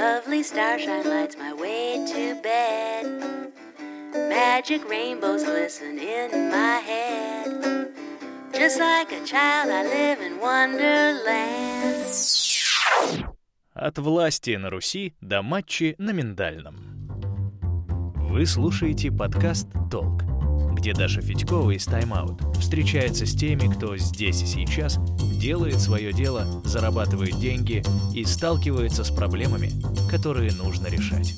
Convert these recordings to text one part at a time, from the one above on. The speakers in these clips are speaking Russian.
Lovely starshine lights my way to bed. Magic rainbows glisten in my head. Just like a child, I live in Wonderland. От власти на Руси до матчи на миндальном. Вы слушаете подкаст «Толк», где Даша Федькова из «Тайм-аут» встречается с теми, кто здесь и сейчас делает свое дело, зарабатывает деньги и сталкивается с проблемами, которые нужно решать.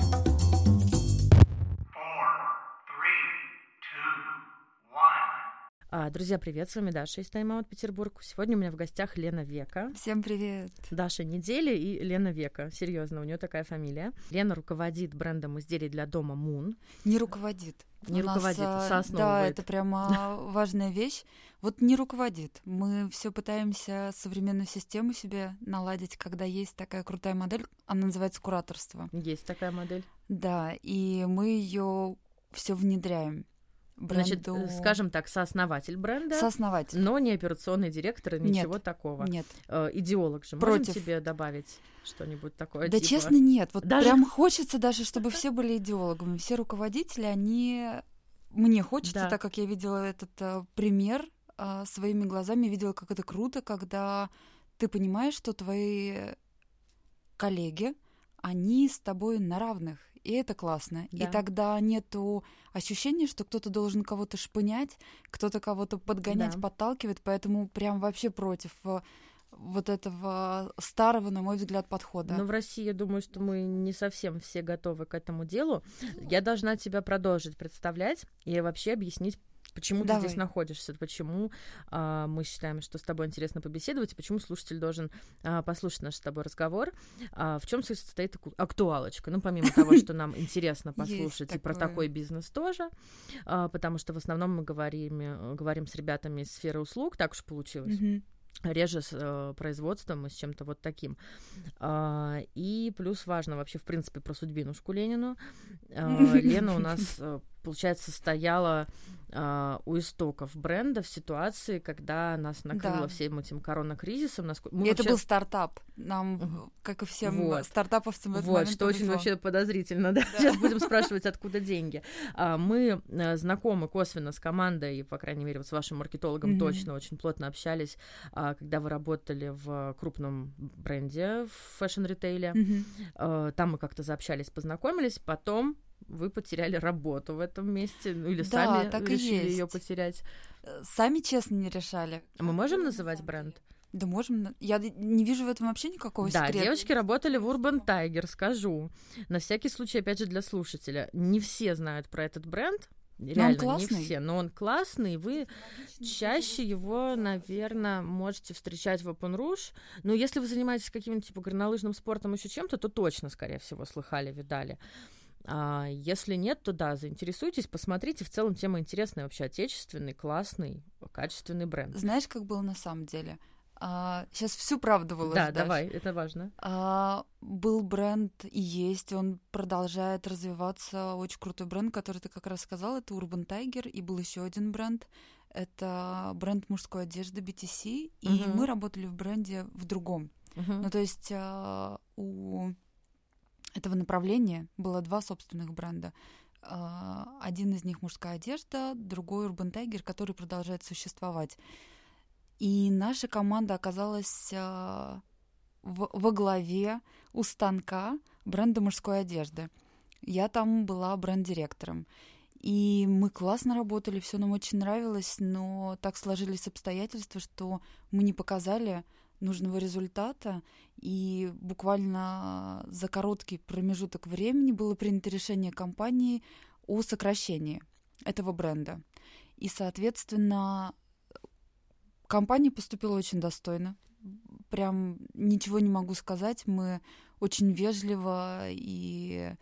Друзья, привет, с вами Даша из Time Out Петербург. Сегодня у меня в гостях Лена Века. Всем привет. Даша недели и Лена Века. Серьезно, у нее такая фамилия. Лена руководит брендом изделий для дома Moon. Не руководит. Не У нас, руководит, а, соосновывает. Да, это прямо важная вещь. Вот не руководит. Мы все пытаемся современную систему себе наладить, когда есть такая крутая модель, она называется кураторство. Есть такая модель. Да, и мы ее все внедряем. Значит, Бренду- э, скажем так, сооснователь бренда, сооснователь. но не операционный директор ничего Нет, такого. Нет. Э, идеолог же. Против. Можем тебе добавить что-нибудь такое? Да типа? честно, нет. Вот Даже- прям хочется даже, чтобы все были идеологами. Все руководители, они... Мне хочется, Да. так как я видела этот а, пример а, своими глазами, видела, как это круто, когда ты понимаешь, что твои коллеги, они с тобой на равных. И это классно. Да. И тогда нету ощущения, что кто-то должен кого-то шпынять, кто-то кого-то подгонять, Да. подталкивать. Поэтому прям вообще против э, вот этого старого, на мой взгляд, подхода. Но в России, я думаю, что мы не совсем все готовы к этому делу. Я должна тебя продолжить представлять и вообще объяснить, почему Давай. ты здесь находишься, почему а, мы считаем, что с тобой интересно побеседовать, и почему слушатель должен а, послушать наш с тобой разговор. А, в чем состоит актуалочка? Ну, помимо того, что нам интересно послушать и про такой бизнес тоже, а, потому что в основном мы говорим, э, говорим с ребятами из сферы услуг, так уж получилось реже с э, производством и с чем-то вот таким. А, и плюс важно вообще, в принципе, про судьбинушку Ленину. А, Лена у нас, э, получается, стояла а, у истоков бренда в ситуации, когда нас накрыло Да. всем этим коронакризисом. Насколько... И Мы это вообще- был стартап. Нам, как и всем Вот. стартаповцам в этот Вот, что очень повезло. вообще подозрительно, да. Сейчас будем спрашивать, откуда деньги. А, Мы э, знакомы косвенно с командой, и, по крайней мере, вот с вашим маркетологом Мгм. точно очень плотно общались, а, когда вы работали в крупном бренде в фэшн-ритейле. Мгм. Э, Там мы как-то заобщались, познакомились, потом вы потеряли работу в этом месте, ну или Да, сами так решили ее потерять. Э, Сами честно не решали. А Мы можем называть бренд? Да можем. Я не вижу в этом вообще никакого Да, секрета. девочки работали в Urban Tiger, скажу. На всякий случай, опять же, для слушателя. Не все знают про этот бренд. Реально, не классный. все. Но он классный, вы чаще его, наверное, можете встречать в Open Rouge. Но если вы занимаетесь каким-нибудь типа горнолыжным спортом, еще чем-то, то точно, скорее всего, слыхали, видали. А если нет, то да, заинтересуйтесь, посмотрите. В целом тема интересная, вообще отечественный, классный, качественный бренд. Знаешь, как было на самом деле? сейчас всю правду выложу. Да, давай, это важно. А, был бренд и есть, он продолжает развиваться. Очень крутой бренд, который ты как раз сказал, это Urban Tiger. И был еще один бренд. Это бренд мужской одежды BTC. И мы работали в бренде в другом. Мгм. Ну, то есть а, у этого направления было два собственных бренда. А, Один из них мужская одежда, другой Urban Tiger, который продолжает существовать. И наша команда оказалась а, в- во главе у станка бренда мужской одежды. Я там была бренд-директором. И мы классно работали, все нам очень нравилось, но так сложились обстоятельства, что мы не показали нужного результата, и буквально за короткий промежуток времени было принято решение компании о сокращении этого бренда. И, соответственно, компания поступила очень достойно. Прям ничего не могу сказать. Мы очень вежливо и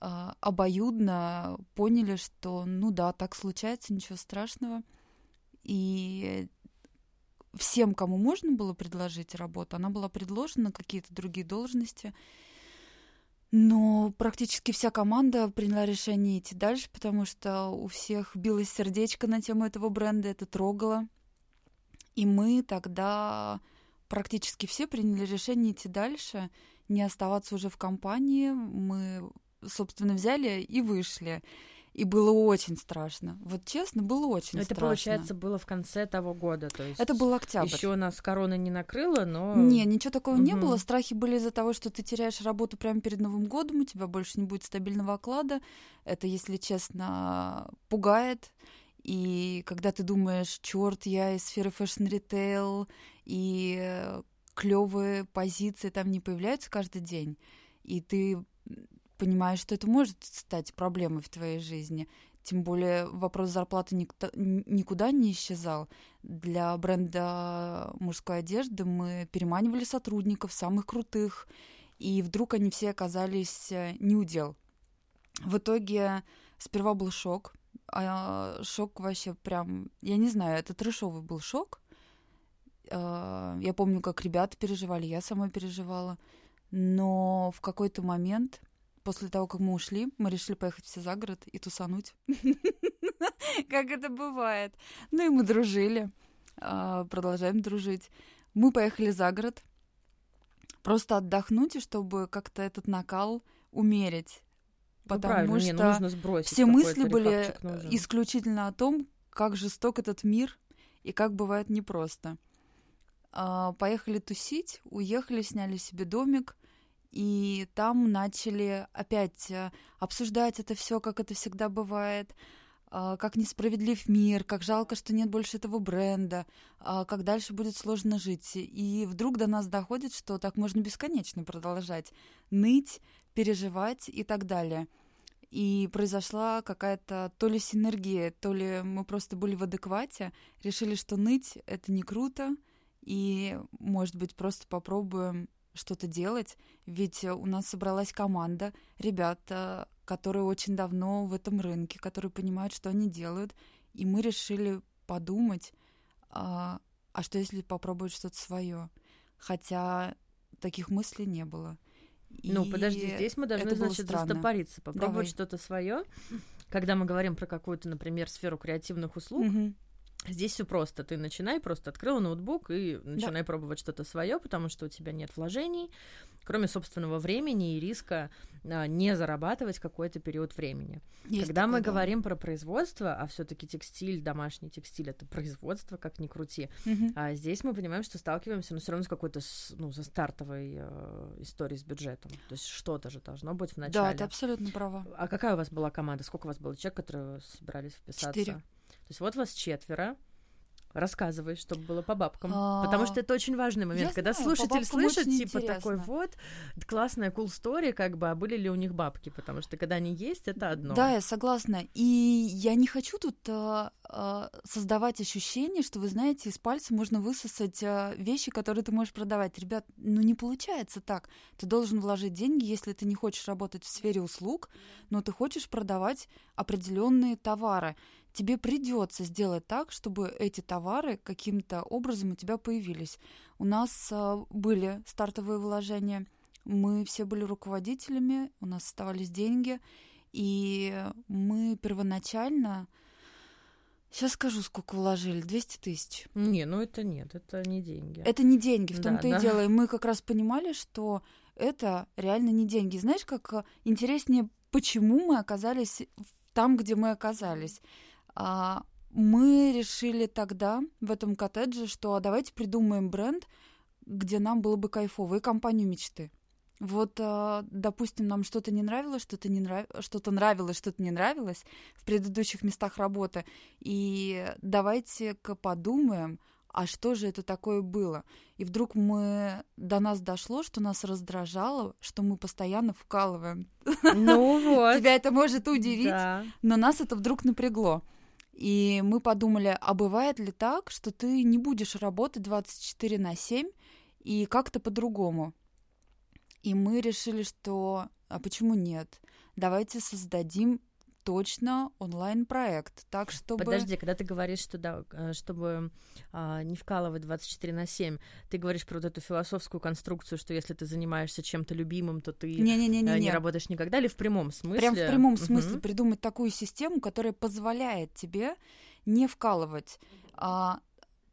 а, обоюдно поняли, что ну да, так случается, ничего страшного. И всем, кому можно было предложить работу, она была предложена на какие-то другие должности. Но практически вся команда приняла решение идти дальше, потому что у всех билось сердечко на тему этого бренда, это трогало. И мы тогда практически все приняли решение идти дальше. не оставаться уже в компании. Мы, собственно, взяли и вышли. И было очень страшно. Вот честно, было очень это, страшно. получается, было в конце того года. То есть Это был октябрь. Еще нас корона не накрыла, но... Не, ничего такого не Мгм. было. Страхи были из-за того, что ты теряешь работу прямо перед Новым годом, у тебя больше не будет стабильного оклада. Это, если честно, пугает. И когда ты думаешь, черт, я из сферы фэшн-ритейл, и клевые позиции там не появляются каждый день, и ты понимаешь, что это может стать проблемой в твоей жизни. Тем более вопрос зарплаты никто- никуда не исчезал. Для бренда мужской одежды мы переманивали сотрудников, самых крутых, и вдруг они все оказались э, не у дел. В итоге сперва был шок, а шок вообще прям, я не знаю, это трешовый был шок. А, Я помню, как ребята переживали, я сама переживала. Но в какой-то момент, после того, как мы ушли, мы решили поехать все за город и тусануть. Как это бывает. Ну и мы дружили, а, продолжаем дружить. Мы поехали за город, просто отдохнуть, и чтобы как-то этот накал умерить. Ну, Потому не, ну, что сбросить все мысли были нужен. исключительно о том, как жесток этот мир и как бывает непросто. А, Поехали тусить, уехали, сняли себе домик, и там начали опять э, обсуждать это все, как это всегда бывает, а, как несправедлив мир, как жалко, что нет больше этого бренда, а, как дальше будет сложно жить. И вдруг до нас доходит, что так можно бесконечно продолжать ныть, переживать и так далее. И произошла какая-то то ли синергия, то ли мы просто были в адеквате, решили, что ныть — это не круто, и, может быть, просто попробуем что-то делать, ведь э, у нас собралась команда ребята, которые очень давно в этом рынке, которые понимают, что они делают, и мы решили подумать, а, а что если попробовать что-то свое, хотя таких мыслей не было. Ну, И подожди, здесь мы должны, значит, странно. застопориться, попробовать Давай. что-то свое. Когда мы говорим про какую-то, например, сферу креативных услуг, Мгм. Здесь все просто. Ты начинай, просто открыл ноутбук и начинай пробовать что-то свое, потому что у тебя нет вложений, кроме собственного времени и риска а, не зарабатывать какой-то период времени. Есть Когда мы такое, да. говорим про производство, а все-таки текстиль, домашний текстиль это производство, как ни крути, Мгм. а здесь мы понимаем, что сталкиваемся, но все равно с какой-то ну, за стартовой э, историей с бюджетом. То есть что-то же должно быть в Да, начале. ты абсолютно права. А какая у вас была команда? Сколько у вас было человек, которые собирались вписаться? Четыре. То есть вот вас четверо. Рассказывай, чтобы было по бабкам. А, Потому что это очень важный момент. я Когда знаю, слушатель слышит, типа, такой интересно. вот, классная cool story, как бы, а были ли у них бабки? Потому что когда они есть, это одно. Да, я согласна. И я не хочу тут а, а, создавать ощущение, что, вы знаете, из пальца можно высосать а, вещи, которые ты можешь продавать. Ребят, ну не получается так. Ты должен вложить деньги, если ты не хочешь работать в сфере услуг, но ты хочешь продавать определенные товары. Тебе придется сделать так, чтобы эти товары каким-то образом у тебя появились. У нас а, были стартовые вложения, мы все были руководителями, у нас оставались деньги, и мы первоначально... Сейчас скажу, сколько вложили. 200 тысяч. Не, ну это нет, это не деньги. Это не деньги, в Да, том-то да. и дело. И мы как раз понимали, что это реально не деньги. Знаешь, как э, интереснее, почему мы оказались там, где мы оказались. А, мы решили тогда в этом коттедже, что а давайте придумаем бренд, где нам было бы кайфово, и компанию мечты. Вот, а, допустим, нам что-то не нравилось, что-то не нрав... что-то нравилось, что-то не нравилось в предыдущих местах работы. И давайте-ка подумаем, а что же это такое было? И вдруг мы до нас дошло, что нас раздражало, что мы постоянно вкалываем. Ну вот. Тебя это может удивить, Да. но нас это вдруг напрягло. И мы подумали, а бывает ли так, что ты не будешь работать 24 на 7 и как-то по-другому? И мы решили, что а почему нет? Давайте создадим точно онлайн-проект, так чтобы... Подожди, когда ты говоришь, что да, э, чтобы а, не вкалывать 24 на 7, ты говоришь про вот эту философскую конструкцию, что если ты занимаешься чем-то любимым, то ты э, Не-не-не-не. не работаешь никогда, или в прямом смысле? Прям в прямом Мгм. смысле придумать такую систему, которая позволяет тебе не вкалывать. А,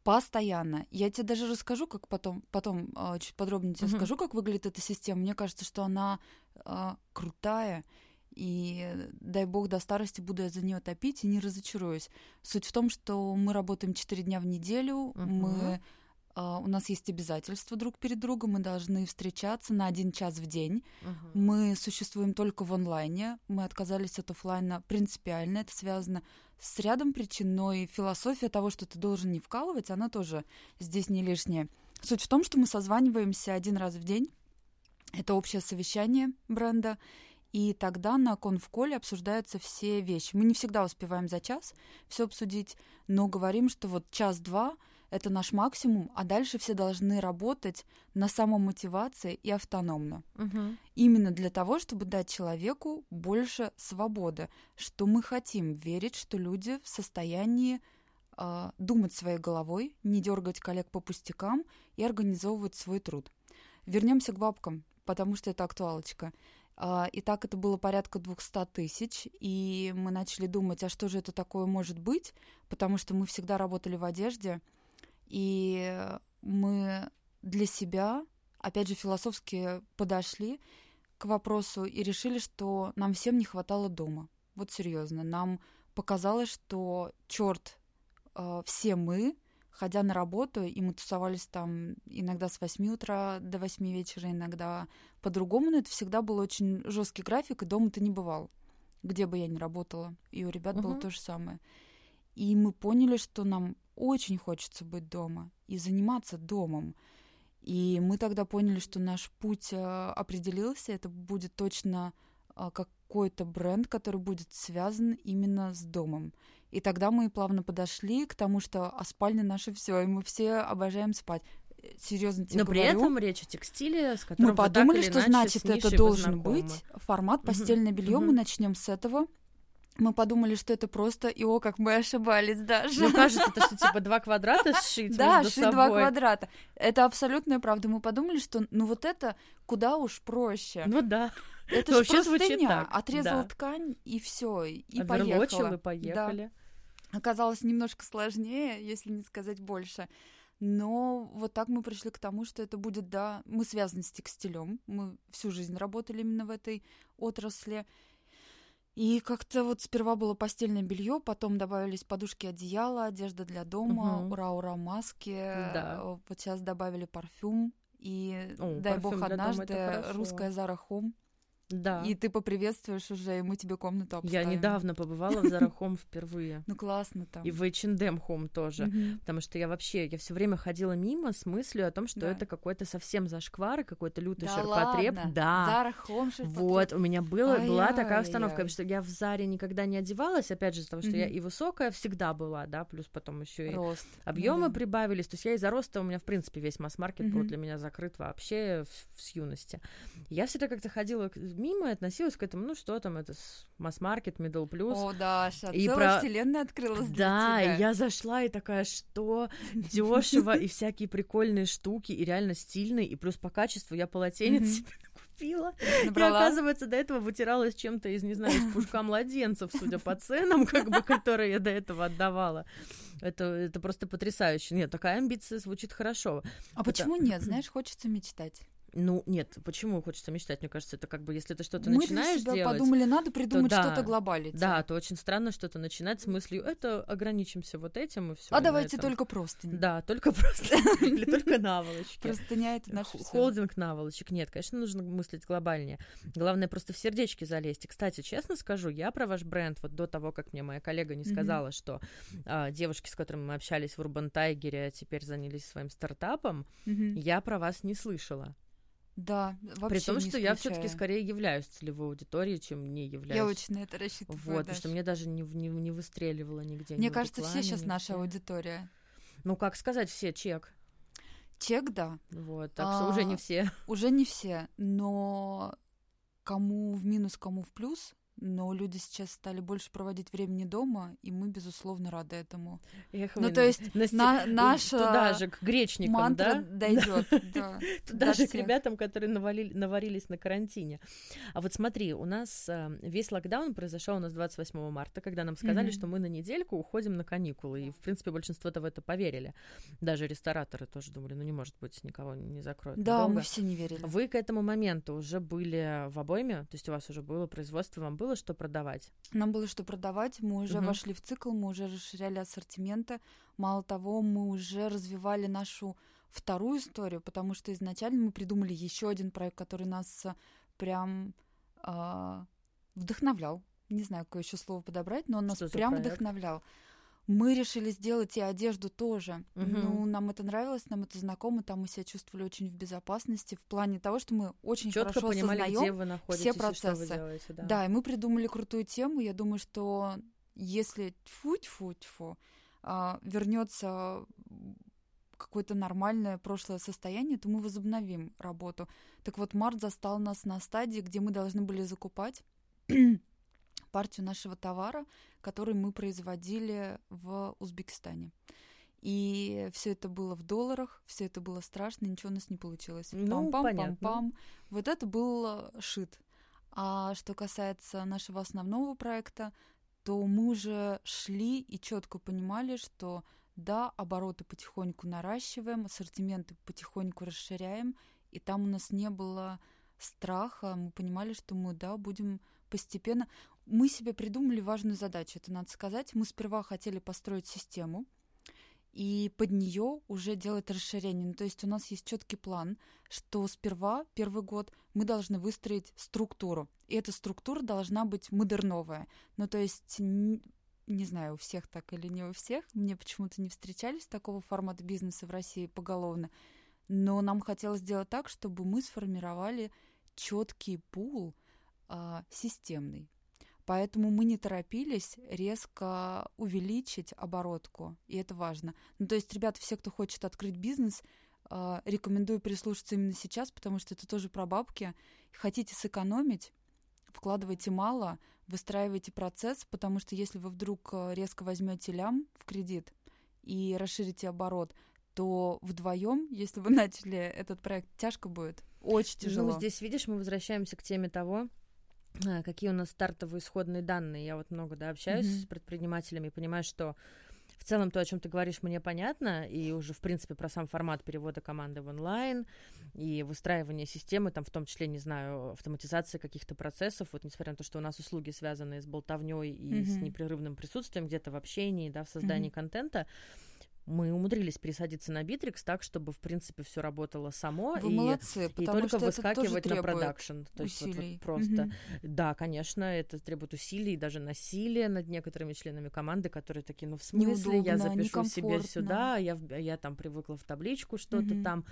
Постоянно. Я тебе даже расскажу, как потом, потом а, чуть подробнее тебе Мгм. скажу, как выглядит эта система. Мне кажется, что она а, крутая, и дай бог до старости буду я за нее топить и не разочаруюсь. Суть в том, что мы работаем 4 дня в неделю, Мгм. мы а, у нас есть обязательства друг перед другом, мы должны встречаться на один час в день. Мгм. Мы существуем только в онлайне, мы отказались от оффлайна принципиально, это связано с рядом причин, но и философия того, что ты должен не вкалывать, она тоже здесь не лишняя. Суть в том, что мы созваниваемся один раз в день, это общее совещание бренда, и тогда на конфколе обсуждаются все вещи. Мы не всегда успеваем за час все обсудить, но говорим, что вот час-два это наш максимум, а дальше все должны работать на самомотивации и автономно Мгм. именно для того, чтобы дать человеку больше свободы, что мы хотим верить, что люди в состоянии а, думать своей головой, не дергать коллег по пустякам и организовывать свой труд. Вернемся к бабкам, потому что это актуалочка. А, И так это было порядка 200 тысяч, и мы начали думать, а что же это такое может быть, потому что мы всегда работали в одежде, и мы для себя, опять же, философски подошли к вопросу и решили, что нам всем не хватало дома. Вот серьезно, нам показалось, что черт, все мы, ходя на работу, и мы тусовались там иногда с 8 утра до 8 вечера, иногда по-другому, но это всегда был очень жесткий график, и дома ты не бывал, где бы я ни работала. И у ребят было Мгм. то же самое. И мы поняли, что нам очень хочется быть дома и заниматься домом. И мы тогда поняли, что наш путь э, определился. Это будет точно э, какой-то бренд, который будет связан именно с домом. И тогда мы плавно подошли к тому, что а спальня наша все, и мы все обожаем спать. Э, Серьезно тебе Но при говорю. этом речь о текстиле, с которым мы подумали, что значит это должен быть формат постельное белье. Мы Мгм. начнем с этого. Мы подумали, что это просто, и о, как мы ошибались даже. Ну, кажется, это что, типа, два квадрата сшить Да, между шить два собой. квадрата. Это абсолютная правда. Мы подумали, что ну вот это куда уж проще. Ну да. это же простыня. так, Отрезала да. ткань и все, и поехала. и поехали. Оказалось немножко сложнее, если не сказать больше. Но вот так мы пришли к тому, что это будет, да, мы связаны с текстилем. Мы всю жизнь работали именно в этой отрасли. И как-то вот сперва было постельное белье, потом добавились подушки, одеяла, одежда для дома, Мгм. ура-ура маски. Да. Вот сейчас добавили парфюм. И О, дай бог парфюм однажды русская Зара Хом. Да. И ты поприветствуешь уже, мы тебе комнату Я обставим. недавно побывала в Home впервые. Ну классно там. И в H&M Home тоже. Потому что я вообще, я все время ходила мимо с мыслью о том, что Да. это какой-то совсем зашквар и какой-то лютый Да ширпотреб. ладно? Да. Зара Хом Вот, у меня было, была такая установка, потому что я в Заре никогда не одевалась, опять же, из-за того, что я и высокая всегда была, да, плюс потом еще и рост. объемы Ну да. прибавились. То есть я из-за роста у меня, в принципе, весь масс-маркет был для меня закрыт вообще с юности. Я всегда как-то ходила мимо и относилась к этому, ну что там, это масс-маркет, middle plus. О, Даша, И целая про- вселенная открылась для Да, тебя. и я зашла и такая, что дешево и всякие прикольные штуки и реально стильные, и плюс по качеству я полотенец себе купила. Набрала? оказывается, до этого вытиралась чем-то из, не знаю, из пушка младенцев, судя по ценам, как бы, которые я до этого отдавала. Это, это просто потрясающе. Нет, такая амбиция звучит хорошо. А почему нет? Знаешь, хочется мечтать. Ну, нет, почему хочется мечтать? Мне кажется, это как бы, если ты что-то Мы начинаешь для себя делать... подумали, надо придумать да. что-то глобалить. Да, то очень странно что-то начинать с мыслью, это ограничимся вот этим и все. А давайте только просто. Да, только просто. Или только наволочки. Простыня это всё. Холдинг наволочек. Нет, конечно, нужно мыслить глобальнее. Главное просто в сердечки залезть. И, кстати, честно скажу, я про ваш бренд вот до того, как мне моя коллега не сказала, что а, девушки, с которыми мы общались в Урбан Тайгере, теперь занялись своим стартапом, я про вас не слышала. Да, вообще При том, не что я все-таки скорее являюсь целевой аудиторией, чем не являюсь. Я очень на это рассчитываю. Вот, потому что мне даже не, не, не выстреливало нигде. ни Мне в кажется, все рекламе, сейчас ни наша аудитория. Ну, как сказать, все, чек. Чек, да, Вот, так что уже не А, все. уже не все, но кому в минус, кому в плюс, но люди сейчас стали больше проводить времени дома, и мы, безусловно, рады этому. Эх, Ну, то есть на- на- наша Туда же, к гречникам, Мантра да? дойдет. да, Туда же к ребятам, которые навалили, наварились на карантине. А вот смотри, у нас э, весь локдаун произошел у нас 28 марта, когда нам сказали, что мы на недельку уходим на каникулы. И, в принципе, большинство-то в это поверили. Даже рестораторы тоже думали, ну не может быть, никого не закроют. Да, мы все не верили. Вы к этому моменту уже были в обойме, то есть у вас уже было производство, вам было что продавать? Нам было что продавать, мы уже Мгм. вошли в цикл, мы уже расширяли ассортименты. Мало того, мы уже развивали нашу вторую историю, потому что изначально мы придумали еще один проект, который нас а, прям а, вдохновлял. Не знаю, какое еще слово подобрать, но он нас Что прям проект? вдохновлял. Мы решили сделать и одежду тоже. Мгм. Ну, нам это нравилось, нам это знакомо, там мы себя чувствовали очень в безопасности в плане того, что мы очень Четко хорошо понимали, где вы находитесь и что вы процессы. делаете. Да. да, и мы придумали крутую тему. Я думаю, что если тьфу-тьфу-тьфу вернется какое-то нормальное прошлое состояние, то мы возобновим работу. Так вот, март застал нас на стадии, где мы должны были закупать партию нашего товара, который мы производили в Узбекистане. И все это было в долларах, все это было страшно, ничего у нас не получилось. Ну. Пам-пам-пам-пам. Вот это был шит. А что касается нашего основного проекта, то мы уже шли и четко понимали, что да, обороты потихоньку наращиваем, ассортименты потихоньку расширяем, и там у нас не было страха, мы понимали, что мы, да, будем постепенно... Мы себе придумали важную задачу, это надо сказать. Мы сперва хотели построить систему, и под нее уже делать расширение. Ну, то есть у нас есть четкий план, что сперва, первый год, мы должны выстроить структуру. И эта структура должна быть модерновая. Ну, то есть, не знаю, у всех так или не у всех, мне почему-то не встречались такого формата бизнеса в России поголовно, но нам хотелось сделать так, чтобы мы сформировали четкий пул а, системный. Поэтому мы не торопились резко увеличить оборотку, и это важно. Ну, то есть, ребята, все, кто хочет открыть бизнес, а, рекомендую прислушаться именно сейчас, потому что это тоже про бабки. Хотите сэкономить, вкладывайте мало, выстраивайте процесс, потому что если вы вдруг а, резко возьмете лям в кредит и расширите оборот, то вдвоем, если вы начали этот проект, тяжко будет. Очень тяжело. Ну, здесь, видишь, мы возвращаемся к теме того, какие у нас стартовые исходные данные. Я вот много да, общаюсь Мгм. с предпринимателями и понимаю, что в целом то, о чем ты говоришь, мне понятно, и уже, в принципе, про сам формат перевода команды в онлайн и выстраивание системы, там, в том числе, не знаю, автоматизация каких-то процессов, вот несмотря на то, что у нас услуги связаны с болтовней и с Мгм. непрерывным присутствием где-то в общении, да, в создании Мгм. контента, мы умудрились пересадиться на Битрикс так, чтобы, в принципе, все работало само. Вы и молодцы, и только выскакивать на продакшн. То есть вот- вот просто. Мгм. Да, конечно, это требует усилий, и даже насилия над некоторыми членами команды, которые такие, ну в смысле, я Неудобно, запишу себе сюда, я, я там привыкла в табличку что-то Мгм. там.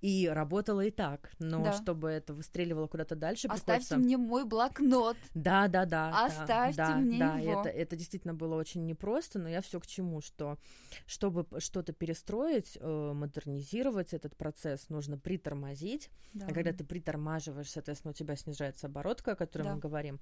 И работала и так. Но Да. чтобы это выстреливало куда-то дальше, Оставьте приходится... мне мой блокнот. Да, да, да. Оставьте да, мне да, его. Это, это действительно было очень непросто, но я все к чему, что чтобы что-то перестроить, э, модернизировать этот процесс, нужно притормозить. Да. А когда ты притормаживаешь, соответственно, у тебя снижается оборотка, о которой Да. мы говорим.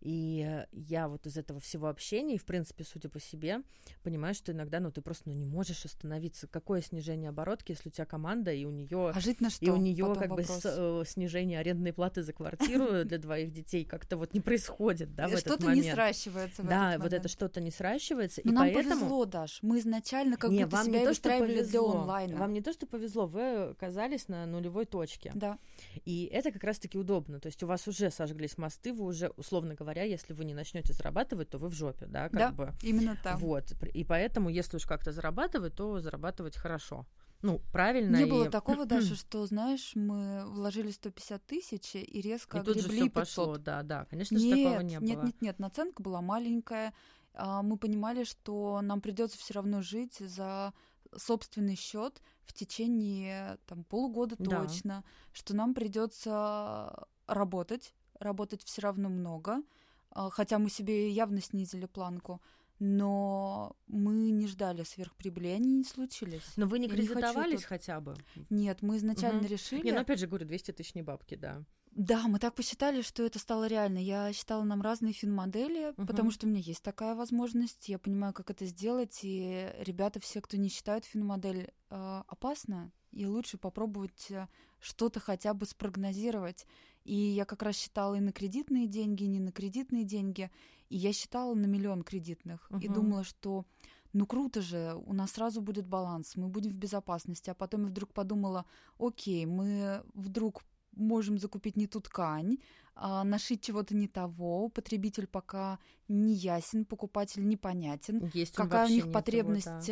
И я вот из этого всего общения, и, в принципе, судя по себе, понимаю, что иногда, ну, ты просто ну, не можешь остановиться. Какое снижение оборотки, если у тебя команда, и у нее А жить на что? и у нее как бы вопрос. с- э, снижение арендной платы за квартиру для двоих детей как-то вот не происходит, да, в этот Что-то момент. не сращивается Да, вот это что-то не сращивается, Но и нам поэтому... повезло, Даш. Мы изначально как не, будто вам себя не то, что для повезло, онлайна. вам не то, что повезло, вы оказались на нулевой точке. Да. И это как раз-таки удобно. То есть у вас уже сожглись мосты, вы уже, условно говоря, если вы не начнете зарабатывать, то вы в жопе, да, как Да, бы. именно там. Вот. И поэтому, если уж как-то зарабатывать, то зарабатывать хорошо. Ну, правильно. Не и... было такого, Даша, что, знаешь, мы вложили 150 тысяч и резко И тут же все 500. пошло, да, да. Конечно же, Нет, такого не нет, было. нет, нет, наценка была маленькая. А, Мы понимали, что нам придется все равно жить за собственный счет в течение там, полугода Да. точно, что нам придется работать, работать все равно много, а, хотя мы себе явно снизили планку, но мы не ждали сверхприбыли, они не случились. Но вы не Я не кредитовались тут- хотя бы? Нет, мы изначально Мгм. решили. Не, ну опять же говорю, 200 тысяч не бабки, да. Да, мы так посчитали, что это стало реально. Я считала нам разные фин-модели, Мгм. потому что у меня есть такая возможность. Я понимаю, как это сделать. И ребята, все, кто не считают фин-модель э, опасно, и лучше попробовать э, что-то хотя бы спрогнозировать. И я как раз считала и на кредитные деньги, и не на кредитные деньги. И я считала на миллион кредитных. И Мгм. думала, что ну круто же, у нас сразу будет баланс, мы будем в безопасности. А потом я вдруг подумала, окей, мы вдруг можем закупить не ту ткань, а, нашить чего-то не того, потребитель пока не ясен, покупатель непонятен. Есть Какая у них потребность,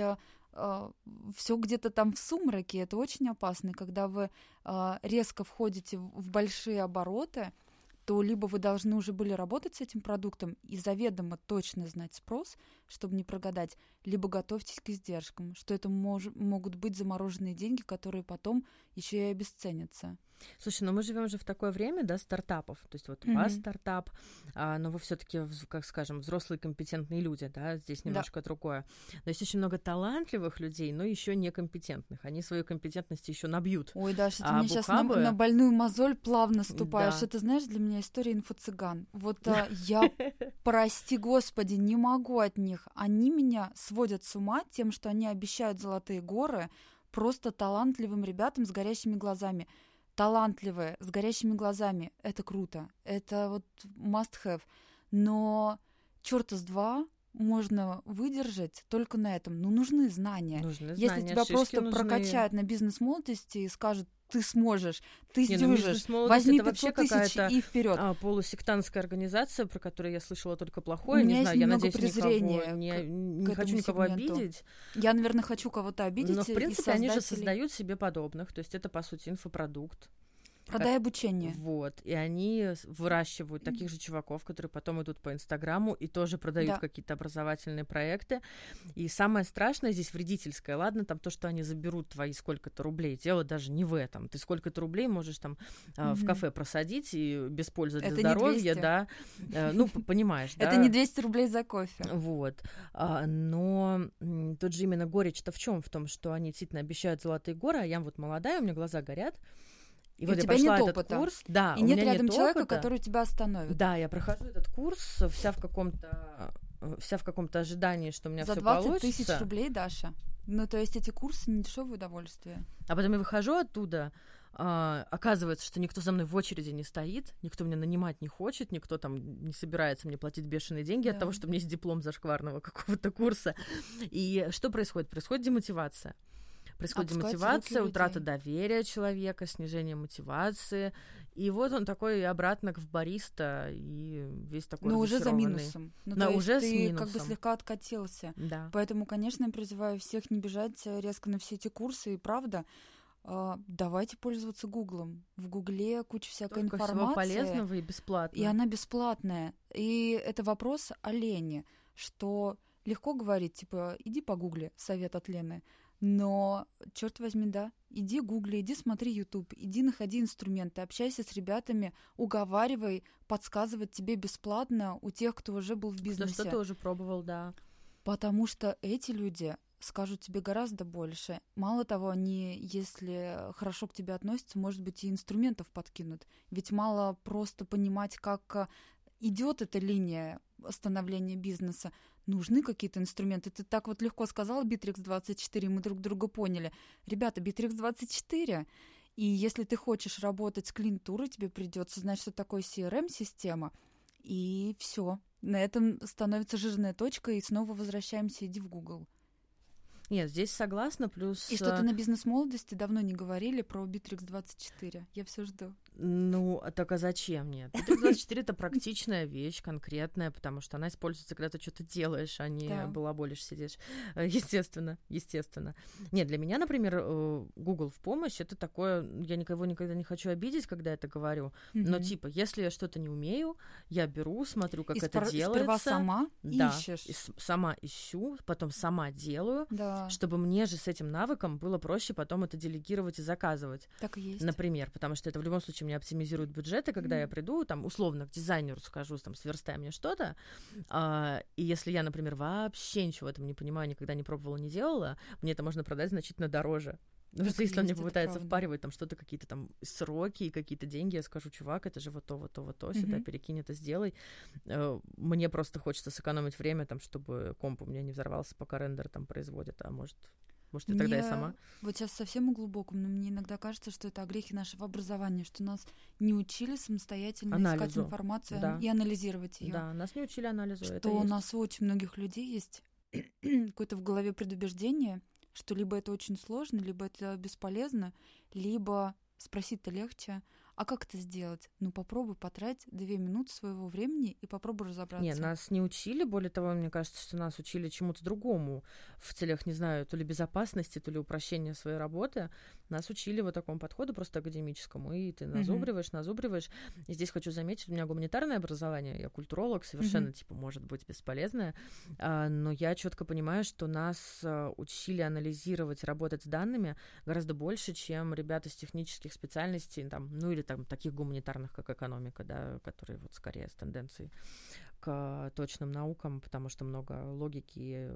все где-то там в сумраке, это очень опасно. И Когда вы а, резко входите в большие обороты, то либо вы должны уже были работать с этим продуктом и заведомо точно знать спрос, чтобы не прогадать, либо готовьтесь к издержкам, что это мож- могут быть замороженные деньги, которые потом еще и обесценятся. Слушай, ну мы живем же в такое время, да, стартапов. То есть вот у вас стартап, а, но вы все-таки, как скажем, взрослые компетентные люди, да, здесь Да. немножко другое. Но есть очень много талантливых людей, но еще некомпетентных. Они свою компетентность еще набьют. Ой, Даша, ты А мне сейчас на, бухабы- на больную мозоль плавно ступаешь. Да. Это, знаешь, для меня история инфо-цыган. Вот а, я, прости господи, не могу от них. Они меня сводят с ума тем, что они обещают золотые горы просто талантливым ребятам с горящими глазами. Талантливые, с горящими глазами. Это круто. Это вот must have. Но черта с два можно выдержать только на этом. Ну, нужны знания. Нужны Если знания, тебя просто нужны. прокачают на бизнес-молодости и скажут, ты сможешь, ты Не, ну, сдюжишь, бизнес-молодость возьми это вообще 500 тысяч какая-то, и вперед. А, полусектантская организация, про которую я слышала только плохое, не знаю, я надеюсь, презрения никого не, к- не к хочу никого сегменту. обидеть. Я, наверное, хочу кого-то обидеть. Но, в принципе, они же создают себе подобных. То есть это, по сути, инфопродукт. Продай обучение. Вот. И они выращивают таких же чуваков, которые потом идут по Инстаграму и тоже продают Да. какие-то образовательные проекты. И самое страшное здесь вредительское. Ладно, там то, что они заберут твои сколько-то рублей. Дело даже не в этом. Ты сколько-то рублей можешь там а, в кафе просадить и без пользы для Это здоровья, 200. да. Э, Ну, понимаешь, да. Это не 200 рублей за кофе. Вот. А, но тут же именно горечь-то в чем? В том, что они действительно обещают золотые горы, а я вот молодая, у меня глаза горят. И, И вот у тебя прошла нет этот опыта. курс. Да, И нет рядом нет человека, опыта. который тебя остановит. Да, я прохожу этот курс вся в каком-то вся в каком-то ожидании, что у меня За все 20 получится. тысяч рублей, Даша. Ну, то есть эти курсы не дешевое удовольствие. А потом я выхожу оттуда, а, оказывается, что никто за мной в очереди не стоит, никто меня нанимать не хочет, никто там не собирается мне платить бешеные деньги от Да. того, что у меня есть диплом зашкварного какого-то курса. И что происходит? Происходит демотивация. Происходит демотивация, утрата доверия человека, снижение мотивации. И вот он такой обратно в бариста, и весь такой Но уже за минусом. Ну, есть уже с ты как бы минусом. слегка откатился. Да. Поэтому, конечно, я призываю всех не бежать э, резко на все эти курсы. И правда, а, давайте пользоваться Гуглом. В Гугле куча всякой Только всего информации. полезного и бесплатного. И она бесплатная. И это вопрос о лени, что легко говорить, типа, иди погугли, совет от Лены. Но, черт возьми, да, иди гугли, иди смотри YouTube, иди находи инструменты, общайся с ребятами, уговаривай, подсказывать тебе бесплатно у тех, кто уже был в Кто бизнесе. что тоже пробовал, да. Потому что эти люди скажут тебе гораздо больше. Мало того, они, если хорошо к тебе относятся, может быть, и инструментов подкинут. Ведь мало просто понимать, как идет эта линия становления бизнеса. Нужны какие-то инструменты. Ты так вот легко сказала Bittrex 24, мы друг друга поняли. Ребята, Bittrex 24. И если ты хочешь работать с клиентурой, тебе придется знать, что такое CRM-система. И все. На этом становится жирная точка, и снова возвращаемся, иди в Google. Нет, здесь согласна, плюс... И что-то э, на бизнес-молодости давно не говорили про Bittrex 24. Я все жду. Ну, а так а зачем нет? Bittrex 24 это практичная вещь, конкретная, потому что она используется, когда ты что-то делаешь, а не Да. балаболишь, сидишь. Э, Естественно, естественно. Нет, для меня, например, э, Google в помощь это такое, я никого никогда не хочу обидеть, когда это говорю. Но Мгм. типа, если я что-то не умею, я беру, смотрю, как И это спор- делается. Сперва сама да, ищешь. и с- сама ищу, потом сама делаю, Да, чтобы мне же с этим навыком было проще потом это делегировать и заказывать. так и есть. Например, потому что это в любом случае мне оптимизирует бюджеты, когда я Мгм. приду, там, условно, к дизайнеру скажу, там, сверстай мне что-то, а, и если я, например, вообще ничего в этом не понимаю, никогда не пробовала, не делала, мне это можно продать значительно дороже. Ну, Так что если он мне попытается правда. впаривать там что-то, какие-то там сроки и какие-то деньги, я скажу, чувак, это же вот то, вот то, вот то, сюда Мгм. перекинь это, сделай. Э, Мне просто хочется сэкономить время, там, чтобы комп у меня не взорвался, пока рендер там производит, а может, может, и тогда я Мне сама. Вот сейчас совсем глубоком, но мне иногда кажется, что это огрехи нашего образования, что нас не учили самостоятельно искать Анализу, информацию да. и анализировать ее. Да, нас не учили анализу. Что у нас у очень многих людей есть какое-то в голове предубеждение, что либо это очень сложно, либо это бесполезно, либо спросить-то легче. А как это сделать? Ну, попробуй потратить две минуты своего времени и попробуй разобраться. Не, нас не учили, более того, мне кажется, что нас учили чему-то другому в целях, не знаю, то ли безопасности, то ли упрощения своей работы. Нас учили вот такому подходу просто академическому, и ты назубриваешь, назубриваешь. И здесь хочу заметить, у меня гуманитарное образование, я культуролог, совершенно, Мгм. типа, может быть, бесполезное, а, но я четко понимаю, что нас а, учили анализировать, работать с данными гораздо больше, чем ребята с технических специальностей, там, ну или там таких гуманитарных, как экономика, да, которые вот скорее с тенденцией к точным наукам, потому что много логики и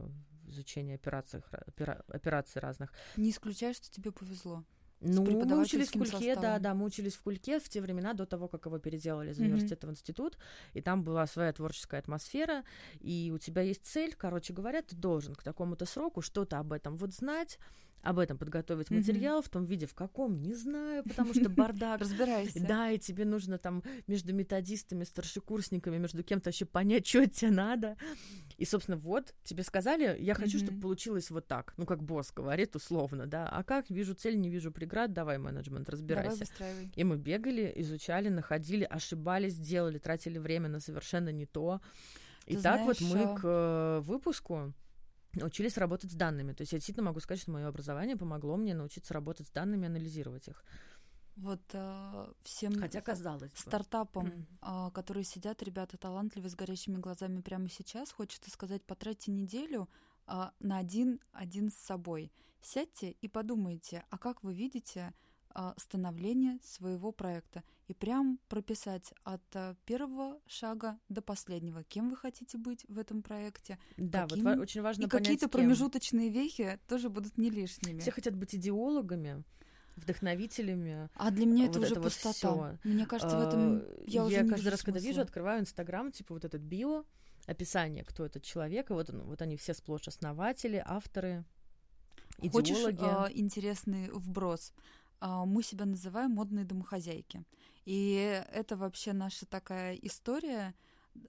изучения операций, опера- операций разных. Не исключаю, что тебе повезло. Ну, мы учились в Кульке, да, составом. да, мы учились в Кульке в те времена до того, как его переделали из университета в институт, и там была своя творческая атмосфера, и у тебя есть цель, короче говоря, ты должен к такому-то сроку что-то об этом вот знать, об этом подготовить материал в том виде, в каком, не знаю, потому что бардак. Разбирайся. Да, и тебе нужно там между методистами, старшекурсниками, между кем-то вообще понять, что тебе надо. И, собственно, вот, тебе сказали, я хочу, чтобы получилось вот так. Ну, как босс говорит, условно, да. А как? Вижу цель, не вижу преград, давай, менеджмент, разбирайся. И мы бегали, изучали, находили, ошибались, делали, тратили время на совершенно не то. И Ты так вот мы а к выпуску научились работать с данными. То есть я действительно могу сказать, что мое образование помогло мне научиться работать с данными, анализировать их. Вот а, всем Хотя казалось бы. стартапам, а, которые сидят, ребята талантливые, с горящими глазами прямо сейчас, хочется сказать, потратьте неделю а, на один, один с собой. Сядьте и подумайте, а как вы видите а, становление своего проекта и прям прописать от а, первого шага до последнего, кем вы хотите быть в этом проекте. Да, вот каким- ва- очень важно и понять, какие-то промежуточные вехи тоже будут не лишними. Все хотят быть идеологами, вдохновителями. А для меня это вот уже это вот пустота. всё. Мне кажется, в этом А, я уже не каждый раз, когда вижу, смысла. открываю Инстаграм, типа вот этот био, описание, кто этот человек, и вот, он- вот они все сплошь основатели, авторы, Хочешь идеологи. а, интересный вброс? А, мы себя называем модные домохозяйки. И это вообще наша такая история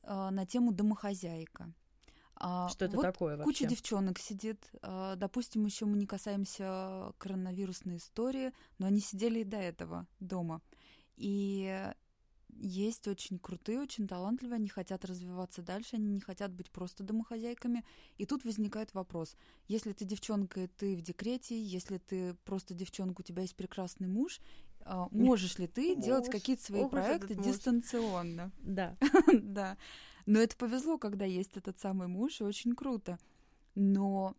а, на тему домохозяйка. А, Что это вот такое вообще? Куча девчонок сидит. Допустим, еще мы не касаемся коронавирусной истории, но они сидели и до этого дома. И есть очень крутые, очень талантливые, они хотят развиваться дальше, они не хотят быть просто домохозяйками. И тут возникает вопрос. Если ты девчонка, и ты в декрете, если ты просто девчонка, у тебя есть прекрасный муж, а, можешь ли ты делать Муж. какие-то свои проекты дистанционно? Да. да. Но это повезло, когда есть этот самый муж, и очень круто. Но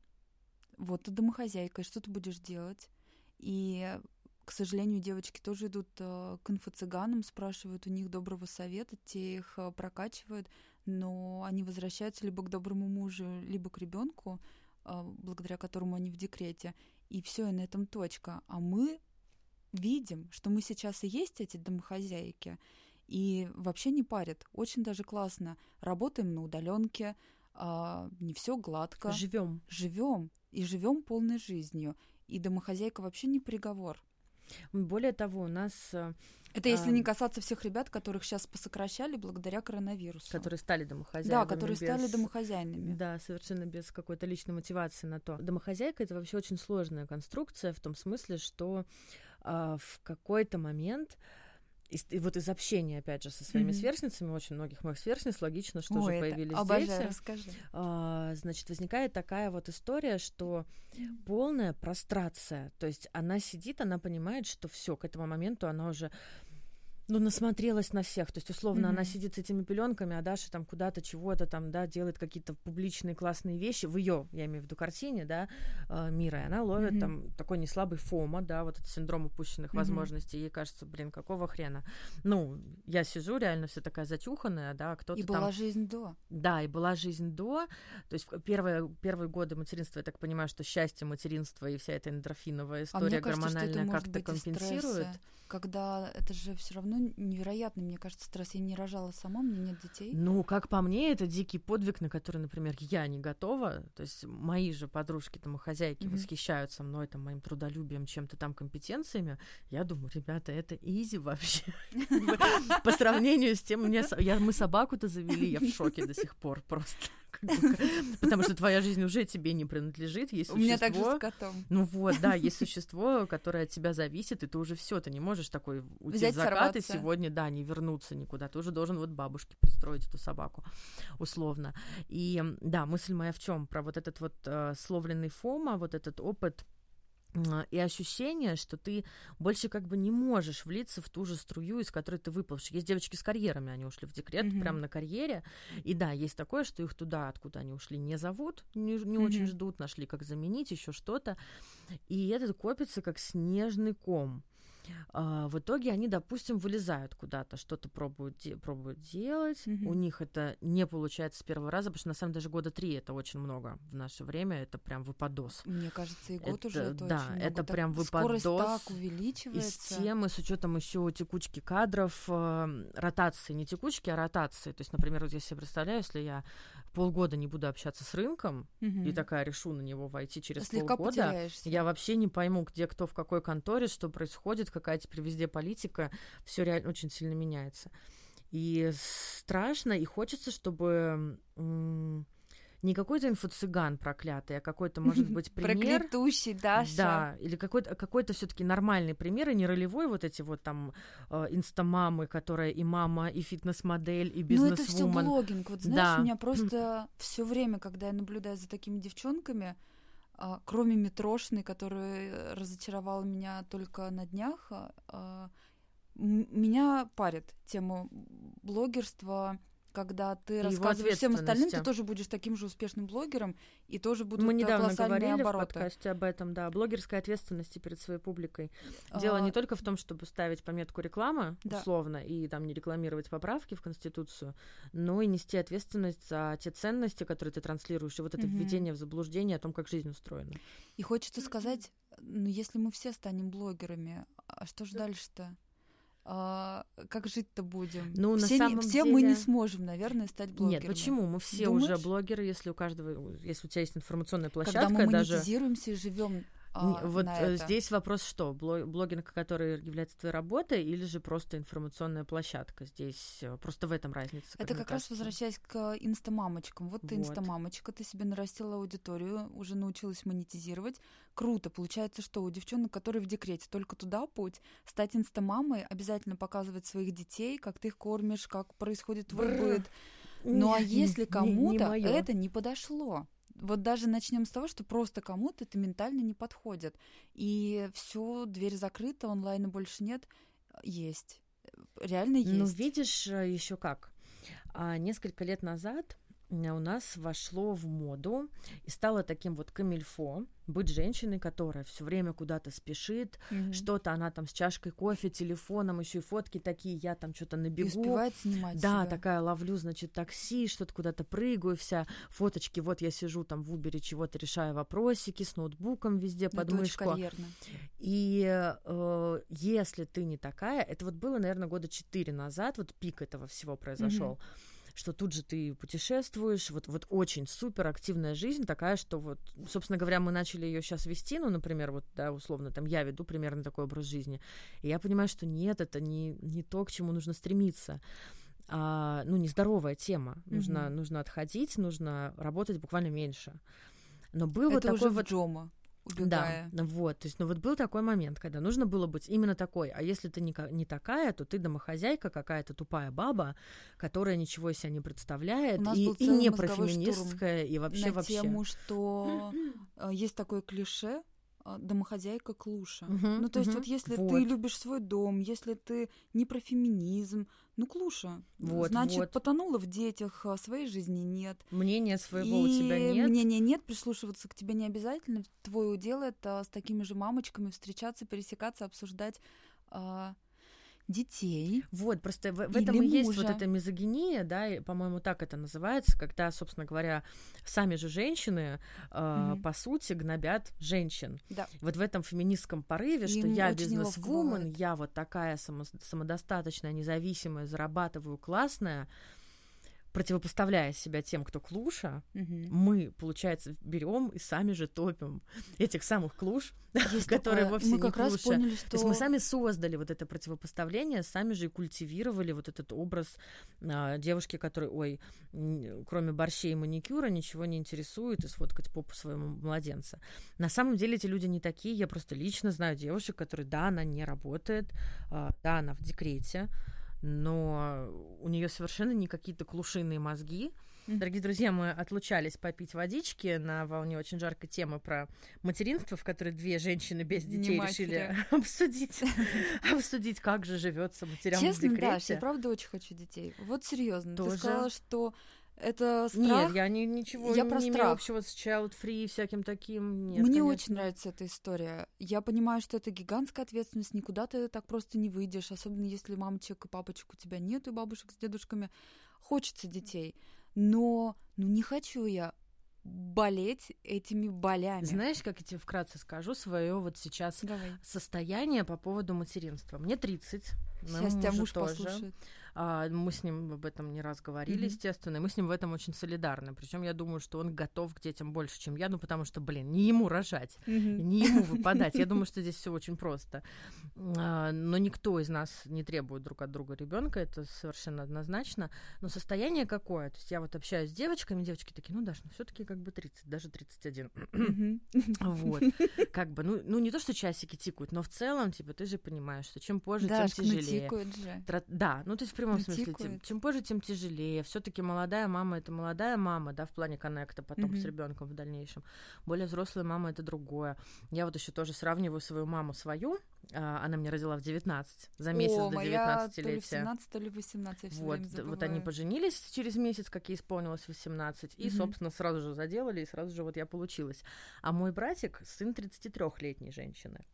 вот ты домохозяйка, и что ты будешь делать? И, к сожалению, девочки тоже идут э, к инфо-цыганам, спрашивают у них доброго совета, те их э, прокачивают, но они возвращаются либо к доброму мужу, либо к ребенку, благодаря которому они в декрете. И все, и на этом точка. А мы видим, что мы сейчас и есть эти домохозяйки, и вообще не парят. Очень даже классно. Работаем на удаленке, не все гладко. Живем. Живем и живем полной жизнью. И домохозяйка вообще не приговор. Более того, у нас... Это если не касаться всех ребят, которых сейчас посокращали благодаря коронавирусу. Которые стали домохозяйками. Да, которые без... стали домохозяйными. Да, совершенно без какой-то личной мотивации на то. Домохозяйка — это вообще очень сложная конструкция в том смысле, что а, в какой-то момент и вот из общения, опять же, со своими mm-hmm. сверстницами, очень многих моих сверстниц, логично, что Ой, же появились обожаю, дети. расскажи. А, значит, возникает такая вот история, что полная прострация. То есть она сидит, она понимает, что все к этому моменту она уже ну, насмотрелась на всех. То есть, условно, она Мгм. сидит с этими пеленками, а Даша там куда-то чего-то там, да, делает какие-то публичные классные вещи. В ее, я имею в виду, картине, да, э, мира. И она ловит Мгм. там такой неслабый фома, да, вот этот синдром упущенных Мгм. возможностей. Ей кажется, блин, какого хрена. Ну, я сижу реально вся такая затюханная, да, а кто-то И там... была жизнь до. Да, и была жизнь до. То есть первые, первые годы материнства, я так понимаю, что счастье материнства и вся эта эндорфиновая А мне история кажется, гормональная как-то компенсирует. стресса, когда это же все равно невероятный, мне кажется, стресс. Я не рожала сама, мне нет детей. Ну, как по мне, это дикий подвиг, на который, например, я не готова. То есть мои же подружки, домохозяйки Мгм. восхищаются мной, там, моим трудолюбием, чем-то там, компетенциями. Я думаю, ребята, это изи вообще. По сравнению с тем, мы собаку-то завели, я в шоке до сих пор просто. Потому что твоя жизнь уже тебе не принадлежит, есть У меня так же с котом. Ну вот, да, есть существо, которое от тебя зависит, и ты уже все, ты не можешь такой уйти в закат и сегодня, да, не вернуться никуда. Ты уже должен вот бабушке пристроить эту собаку, условно. И да, мысль моя в чем? Про вот этот вот э, словленный фома, вот этот опыт и ощущение, что ты больше как бы не можешь влиться в ту же струю, из которой ты выплывешь. Есть девочки с карьерами, они ушли в декрет Мгм. прямо на карьере. И да, есть такое, что их туда, откуда они ушли, не зовут, не, не очень Мгм. ждут, нашли, как заменить, еще что-то. И это копится как снежный ком. А, в итоге они, допустим, вылезают куда-то, что-то пробуют, де- пробуют делать. Мгм. У них это не получается с первого раза, потому что на самом деле даже года три это очень много в наше время. Это прям выпадос. Мне кажется, и год Это- уже это да, очень много. это Так прям Скорость выпадос так Из увеличивается. темы, с учетом еще текучки кадров, э, ротации, не текучки, а ротации. То есть, например, вот я себе представляю, если я полгода не буду общаться с рынком, Мгм. и такая решу на него войти через Слегка полгода, потеряешься. я вообще не пойму, где кто в какой конторе, что происходит, какая теперь везде политика, все реально очень сильно меняется. И страшно, и хочется, чтобы не какой-то инфо-цыган проклятый, а какой-то, может быть, пример. Проклятущий, Даша. Да, или какой-то какой все-таки нормальный пример, и не ролевой вот эти вот там э, инстамамы, которая и мама, и фитнес-модель, и Ну, это все бизнес-вумен. блогинг. Вот знаешь, Да. у меня просто все время, когда я наблюдаю за такими девчонками, а, кроме Митрошиной, которая разочаровала меня только на днях, а, а, меня парит тема блогерства, когда ты его рассказываешь всем остальным, ты тоже будешь таким же успешным блогером, и тоже будут Мы э, недавно говорили обороты. в подкасте об этом, да, блогерской ответственности перед своей публикой. Дело А, не только в том, чтобы ставить пометку реклама, Да. условно, и там не рекламировать поправки в Конституцию, но и нести ответственность за те ценности, которые ты транслируешь, и вот это Мгм. введение в заблуждение о том, как жизнь устроена. И хочется сказать, ну если мы все станем блогерами, а что же дальше-то? А, как жить-то будем? Ну, на все, не- самом все мы не деле- сможем, наверное, стать блогерами. Нет, почему? Мы все Думаешь? уже блогеры, если у каждого, если у тебя есть информационная Когда площадка, мы даже монетизируемся и живем Не, вот на э, это. здесь вопрос что? Бло- блогинг, который является твоей работой, или же просто информационная площадка? Здесь э, просто в этом разница. Это как раз кажется. возвращаясь к инстамамочкам. Вот ты Вот. инстамамочка, ты себе нарастила аудиторию, уже научилась монетизировать. Круто. Получается, что у девчонок, которые в декрете, только туда путь. Стать инстамамой, обязательно показывать своих детей, как ты их кормишь, как происходит твой быт. Ну а если кому-то это не подошло? Вот даже начнем с того, что просто кому-то это ментально не подходит. И все, дверь закрыта, онлайна больше нет. Есть. Реально есть. Ну, видишь, еще как. А, несколько лет назад э, у нас вошло в моду и стало таким вот камильфо быть женщиной, которая все время куда-то спешит, Мгм. что-то она там с чашкой кофе, телефоном, еще и фотки такие, я там что-то И набегу. успевает снимать Да, себя. такая ловлю, значит, такси, что-то куда-то прыгаю, вся фоточки, вот я сижу там в Убере, чего-то решаю вопросики с ноутбуком везде под это мышку. карьерно. И э, если ты не такая, это вот было, наверное, года четыре назад, вот пик этого всего произошел. Что тут же ты путешествуешь, вот, вот очень супер активная жизнь такая, что вот, собственно говоря, мы начали ее сейчас вести, ну, например, вот, да, условно, там я веду примерно такой образ жизни, и я понимаю, что нет, это не, не то, к чему нужно стремиться. А, ну, нездоровая тема. Нужно, Мгм. нужно отходить, нужно работать буквально меньше. Но был вот это такой уже вот Джома, убегая. да, вот, то есть, ну вот был такой момент, когда нужно было быть именно такой, а если ты не, не такая, то ты домохозяйка, какая-то тупая баба, которая ничего из себя не представляет, и, и не профеминистская, и вообще на вообще. тему, что э, есть такое клише домохозяйка клуша. Мгм, Ну, то есть мгм. вот если Вот. ты любишь свой дом, если ты не про феминизм, ну, клуша. Вот, Значит, вот. потонула в детях, а своей жизни нет. Мнения своего у И тебя нет. мнения нет, прислушиваться к тебе не обязательно. Твой удел это с такими же мамочками встречаться, пересекаться, обсуждать а, детей. Вот, просто в, в этом и есть мужа. вот эта мизогиния, да, и, по-моему, так это называется, когда, собственно говоря, сами же женщины, э, Мгм. по сути, гнобят женщин. Да. Вот в этом феминистском порыве, что Им я бизнес-вумен, я вот такая само- самодостаточная, независимая, зарабатываю, классная, противопоставляя себя тем, кто клуша, Мгм. мы, получается, берем и сами же топим этих самых клуш, Есть которые такое. вовсе Мы не как раз клуши. поняли, что То есть мы сами создали вот это противопоставление, сами же и культивировали вот этот образ а, девушки, которой, ой, кроме борщей и маникюра ничего не интересует и сфоткать попу своему младенца. На самом деле эти люди не такие. Я просто лично знаю девушек, которые, да, она не работает, а, да, она в декрете, но у нее совершенно не какие-то клушиные мозги. Дорогие друзья, мы отлучались попить водички на волне очень жаркой темы про материнство, в которой две женщины без Не детей матери. решили обсудить, обсудить, как же живется матерям в Честно, декрете. Даш, я правда очень хочу детей. Вот серьезно. Ты сказала, что это страх. Нет, я не, ничего Я не про имею страх. общего с child free и всяким таким. Нет, Мне конечно. очень нравится эта история. Я понимаю, что это гигантская ответственность, никуда ты так просто не выйдешь, особенно если мамочек и папочек у тебя нет, и бабушек с дедушками. Хочется детей, но ну не хочу я болеть этими болями. Знаешь, как я тебе вкратце скажу свое вот сейчас Давай. состояние по поводу материнства. Мне 30. моему Сейчас тебя муж тоже. послушает. А, Мы с ним об этом не раз говорили, Мгм. естественно, и мы с ним в этом очень солидарны. Причем я думаю, что он готов к детям больше, чем я, ну потому что, блин, не ему рожать, и не ему выпадать. Я думаю, что здесь все очень просто. А, Но никто из нас не требует друг от друга ребенка, это совершенно однозначно. Но состояние какое? То есть я вот общаюсь с девочками, девочки такие, ну, Даш, ну все-таки как бы 30, даже 31. Мгм. Вот. Как бы, ну, ну, не то, что часики тикают, но в целом, типа, ты же понимаешь, что чем позже, тем ну тяжелее. же. Да, ну то есть прямом смысле, тем, чем позже, тем тяжелее. Все-таки молодая мама это молодая мама, да, в плане коннекта потом с Мгм. ребенком в дальнейшем. Более взрослая мама это другое. Я вот еще тоже сравниваю свою маму свою. а, Она мне родила в 19, за месяц О, до моя то ли в 19-летия. 17, то ли в 18, я всё Вот, вот они поженились через месяц, как ей исполнилось 18, и, Мгм. собственно, сразу же заделали, и сразу же вот я получилась. А мой братик сын 33-летней женщины.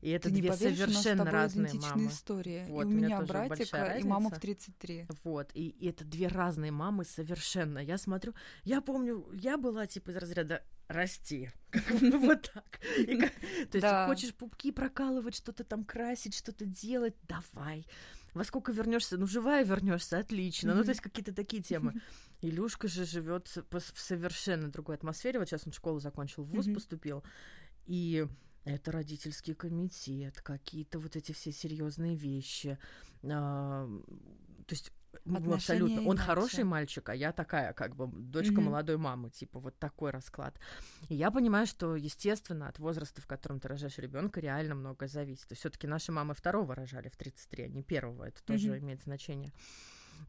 И это Ты не две поверишь, у нас с совершенно тобой разные мамы. истории. Вот, и у у меня меня братик, и мама в разница. 33. Вот, и, и это две разные мамы совершенно. Я смотрю, я помню, я была типа из разряда расти. Бы Вот так. И То есть Да. хочешь пупки прокалывать, что-то там красить, что-то делать, давай. Во сколько вернешься? Ну, живая вернешься, отлично. Ну, то есть какие-то такие темы. Илюшка же живет в совершенно другой атмосфере. Вот сейчас он школу закончил, в ВУЗ поступил. И это родительский комитет, какие-то вот эти все серьезные вещи. А, то есть ну, Отношения абсолютно. Он иначе. хороший мальчик, а я такая, как бы, дочка Мгм. молодой мамы, типа, вот такой расклад. И я понимаю, что, естественно, от возраста, в котором ты рожаешь ребенка, реально многое зависит. Все-таки наши мамы второго рожали в 33, а не первого. Это тоже Мгм. имеет значение.